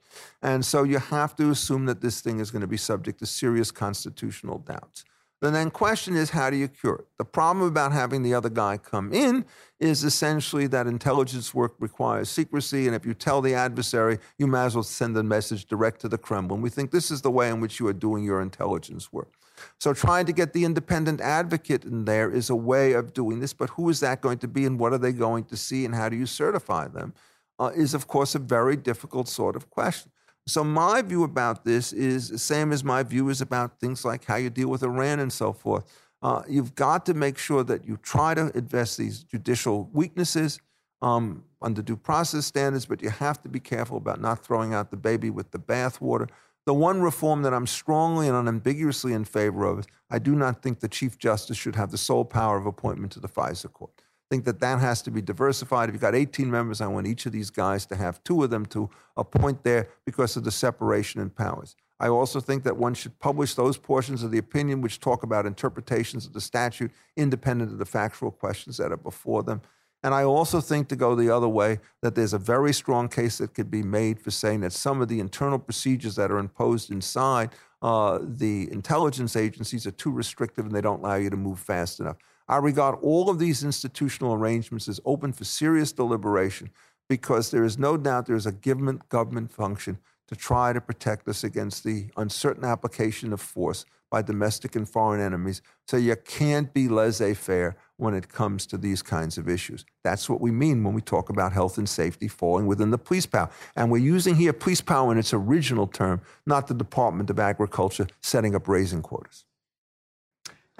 Speaker 2: And so you have to assume that this thing is going to be subject to serious constitutional doubts. The then question is, how do you cure it? The problem about having the other guy come in is essentially that intelligence work requires secrecy, and if you tell the adversary, you might as well send a message direct to the Kremlin. We think this is the way in which you are doing your intelligence work. So trying to get the independent advocate in there is a way of doing this, but who is that going to be, and what are they going to see, and how do you certify them? Uh, is of course a very difficult sort of question. So my view about this is the same as my view is about things like how you deal with Iran and so forth. Uh, you've got to make sure that you try to address these judicial weaknesses um, under due process standards, but you have to be careful about not throwing out the baby with the bathwater. The one reform that I'm strongly and unambiguously in favor of is I do not think the Chief Justice should have the sole power of appointment to the FISA court. Think that that has to be diversified. If you've got 18 members, I want each of these guys to have two of them to appoint there because of the separation in powers. I also think that one should publish those portions of the opinion which talk about interpretations of the statute independent of the factual questions that are before them. And I also think to go the other way, that there's a very strong case that could be made for saying that some of the internal procedures that are imposed inside uh, the intelligence agencies are too restrictive and they don't allow you to move fast enough. I regard all of these institutional arrangements as open for serious deliberation because there is no doubt there is a government government function to try to protect us against the uncertain application of force by domestic and foreign enemies. So you can't be laissez faire when it comes to these kinds of issues. That's what we mean when we talk about health and safety falling within the police power. And we're using here police power in its original term, not the Department of Agriculture setting up raisin quotas.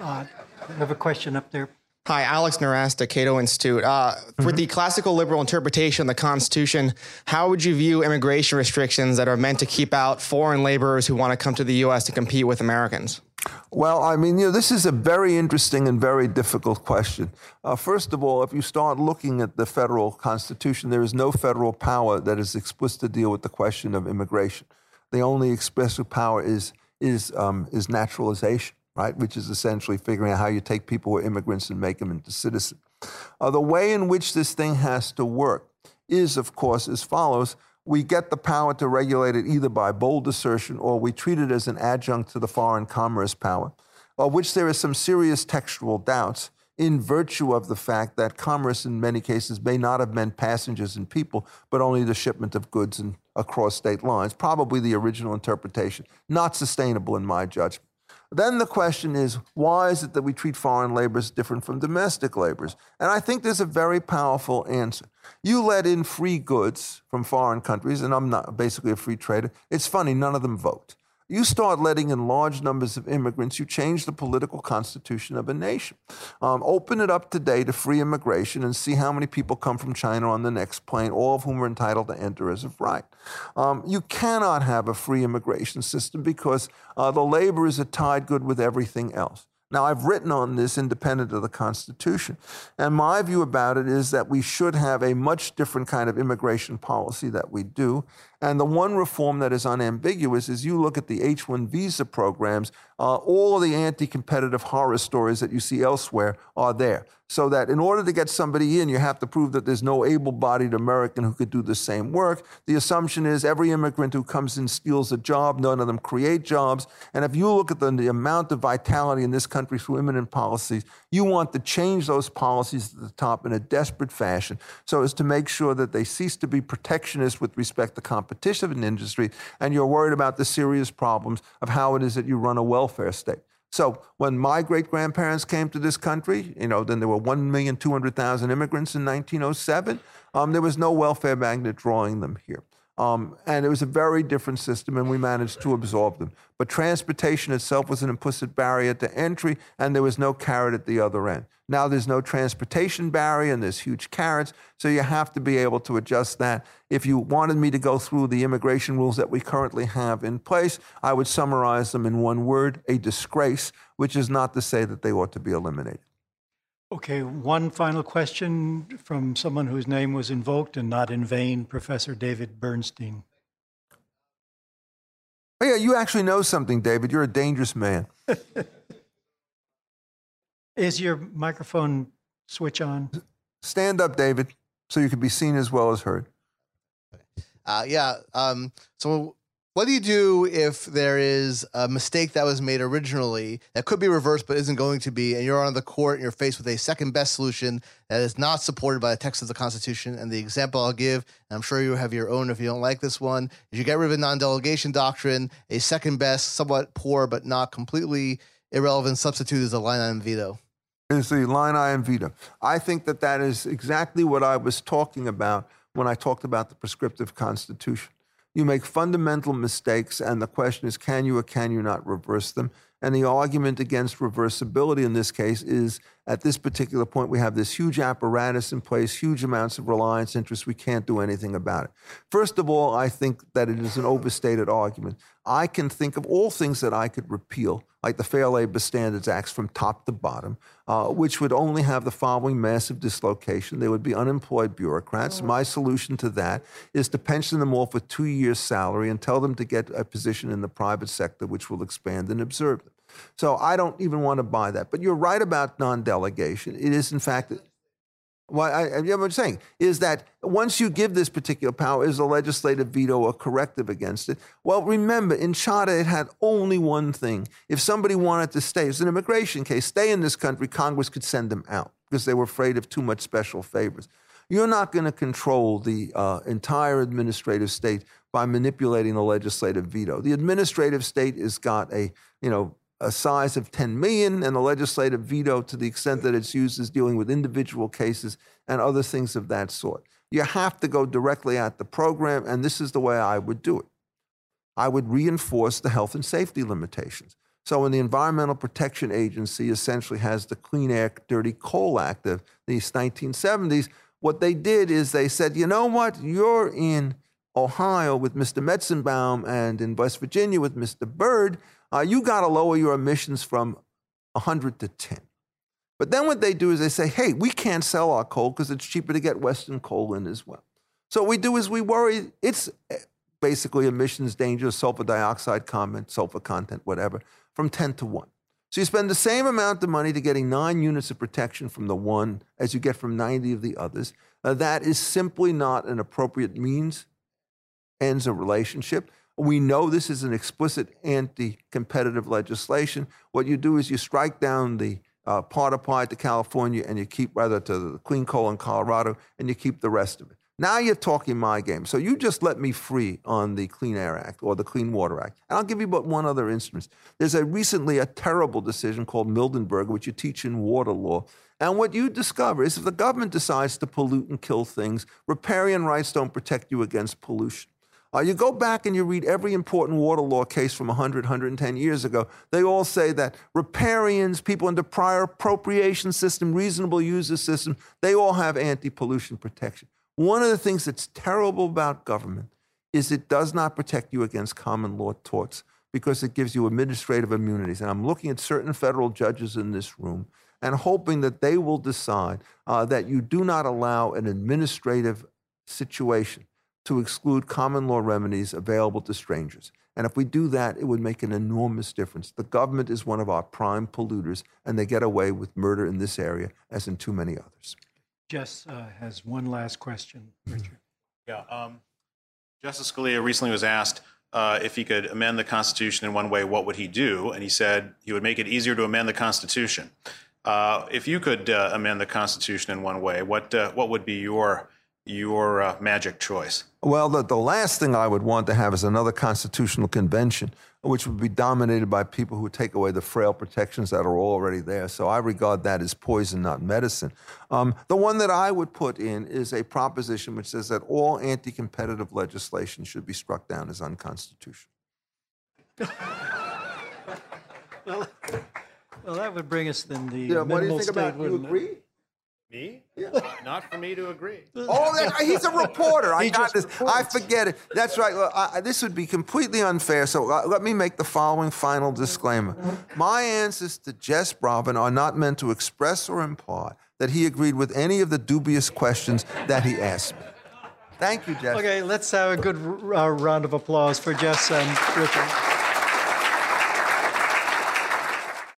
Speaker 1: Uh, I have a question up there.
Speaker 7: Hi, Alex Nowrasteh, Cato Institute. Uh, For the classical liberal interpretation of the Constitution, how would you view immigration restrictions that are meant to keep out foreign laborers who want to come to the U.S. to compete with Americans?
Speaker 2: Well, I mean, you know, this is a very interesting and very difficult question. Uh, first of all, if you start looking at the federal constitution, there is no federal power that is explicit to deal with the question of immigration. The only explicit power is is um, is naturalization, right? Which is essentially figuring out how you take people who are immigrants and make them into citizens. Uh, the way in which this thing has to work is, of course, as follows we get the power to regulate it either by bold assertion or we treat it as an adjunct to the foreign commerce power, of which there is some serious textual doubts in virtue of the fact that commerce in many cases may not have meant passengers and people, but only the shipment of goods and across state lines. Probably the original interpretation. Not sustainable in my judgment. Then the question is, why is it that we treat foreign laborers different from domestic laborers? And I think there's a very powerful answer. You let in free goods from foreign countries, and I'm not basically a free trader. It's funny, none of them vote. You start letting in large numbers of immigrants, you change the political constitution of a nation. Um, open it up today to free immigration and see how many people come from China on the next plane, all of whom are entitled to enter as of right. Um, you cannot have a free immigration system because uh, the laborers are tied good with everything else. Now, I've written on this independent of the Constitution. And my view about it is that we should have a much different kind of immigration policy that we do. And the one reform that is unambiguous is you look at the H 1 visa programs, uh, all of the anti competitive horror stories that you see elsewhere are there. So that in order to get somebody in, you have to prove that there's no able bodied American who could do the same work. The assumption is every immigrant who comes in steals a job, none of them create jobs. And if you look at the, the amount of vitality in this country through immigrant policies, you want to change those policies at the top in a desperate fashion so as to make sure that they cease to be protectionist with respect to competition in industry, and you're worried about the serious problems of how it is that you run a welfare state. So when my great grandparents came to this country, you know, then there were 1,200,000 immigrants in 1907. Um, there was no welfare magnet drawing them here. Um, and it was a very different system, and we managed to absorb them. But transportation itself was an implicit barrier to entry, and there was no carrot at the other end. Now there's no transportation barrier, and there's huge carrots, so you have to be able to adjust that. If you wanted me to go through the immigration rules that we currently have in place, I would summarize them in one word a disgrace, which is not to say that they ought to be eliminated.
Speaker 1: Okay, one final question from someone whose name was invoked and not in vain, Professor David Bernstein.
Speaker 2: Oh, yeah, you actually know something, David. You're a dangerous man.
Speaker 1: Is your microphone switch on?
Speaker 2: Stand up, David, so you can be seen as well as heard.
Speaker 8: Uh, yeah. Um, so, what do you do if there is a mistake that was made originally that could be reversed but isn't going to be, and you're on the court and you're faced with a second best solution that is not supported by the text of the Constitution? And the example I'll give, and I'm sure you have your own if you don't like this one, is you get rid of non delegation doctrine, a second best, somewhat poor but not completely irrelevant substitute is a line item veto.
Speaker 2: Is the line item veto. I think that that is exactly what I was talking about when I talked about the prescriptive constitution. You make fundamental mistakes, and the question is can you or can you not reverse them? And the argument against reversibility in this case is at this particular point, we have this huge apparatus in place, huge amounts of reliance interest. We can't do anything about it. First of all, I think that it is an overstated argument. I can think of all things that I could repeal, like the Fair Labor Standards Acts from top to bottom, uh, which would only have the following massive dislocation. There would be unemployed bureaucrats. My solution to that is to pension them off with two years' salary and tell them to get a position in the private sector, which will expand and absorb them. So I don't even want to buy that. But you're right about non delegation. It is, in fact, what I, I'm saying is that once you give this particular power, is a legislative veto a corrective against it? Well, remember, in Chadha, it had only one thing. If somebody wanted to stay, it's an immigration case, stay in this country, Congress could send them out because they were afraid of too much special favors. You're not going to control the uh, entire administrative state by manipulating the legislative veto. The administrative state has got a, you know, a size of 10 million and the legislative veto to the extent that it's used is dealing with individual cases and other things of that sort. You have to go directly at the program, and this is the way I would do it. I would reinforce the health and safety limitations. So when the Environmental Protection Agency essentially has the Clean Air Dirty Coal Act of the 1970s, what they did is they said, you know what, you're in Ohio with Mr. Metzenbaum and in West Virginia with Mr. Byrd, uh, you got to lower your emissions from 100 to 10. But then what they do is they say, hey, we can't sell our coal because it's cheaper to get Western coal in as well. So what we do is we worry it's eh, basically emissions danger, sulfur dioxide content, sulfur content, whatever, from 10 to 1. So you spend the same amount of money to getting nine units of protection from the one as you get from 90 of the others. Uh, that is simply not an appropriate means, ends a relationship. We know this is an explicit anti competitive legislation. What you do is you strike down the uh, part applied to California and you keep, rather, to the clean coal in Colorado, and you keep the rest of it. Now you're talking my game. So you just let me free on the Clean Air Act or the Clean Water Act. And I'll give you but one other instance. There's a recently a terrible decision called Mildenberg, which you teach in water law. And what you discover is if the government decides to pollute and kill things, riparian rights don't protect you against pollution. Uh, you go back and you read every important water law case from 100, 110 years ago. They all say that riparians, people under prior appropriation system, reasonable user system, they all have anti-pollution protection. One of the things that's terrible about government is it does not protect you against common law torts because it gives you administrative immunities. And I'm looking at certain federal judges in this room and hoping that they will decide uh, that you do not allow an administrative situation to exclude common law remedies available to strangers. And if we do that, it would make an enormous difference. The government is one of our prime polluters, and they get away with murder in this area as in too many others.
Speaker 1: Jess uh, has one last question, Richard.
Speaker 3: Yeah. Um, Justice Scalia recently was asked uh, if he could amend the Constitution in one way, what would he do? And he said he would make it easier to amend the Constitution. Uh, if you could uh, amend the Constitution in one way, what uh, what would be your your uh, magic choice?
Speaker 2: Well, the, the last thing I would want to have is another constitutional convention, which would be dominated by people who take away the frail protections that are already there. So I regard that as poison, not medicine. Um, the one that I would put in is a proposition which says that all anti competitive legislation should be struck down as unconstitutional.
Speaker 1: Well, well, that would bring us then the
Speaker 2: Yeah, what do you think about
Speaker 1: state,
Speaker 2: You
Speaker 1: wouldn't it?
Speaker 2: Agree?
Speaker 3: Me? Not for me to agree.
Speaker 2: Oh, that, he's a reporter. I
Speaker 1: He
Speaker 2: got
Speaker 1: just
Speaker 2: this. I forget it. That's right. Look, I, I- this would be completely unfair. So uh, let me make the following final disclaimer. My answers to Jess Bravin are not meant to express or imply that he agreed with any of the dubious questions that he asked me. Thank you, Jess.
Speaker 1: Okay, let's have a good uh, round of applause for Jess and Richard.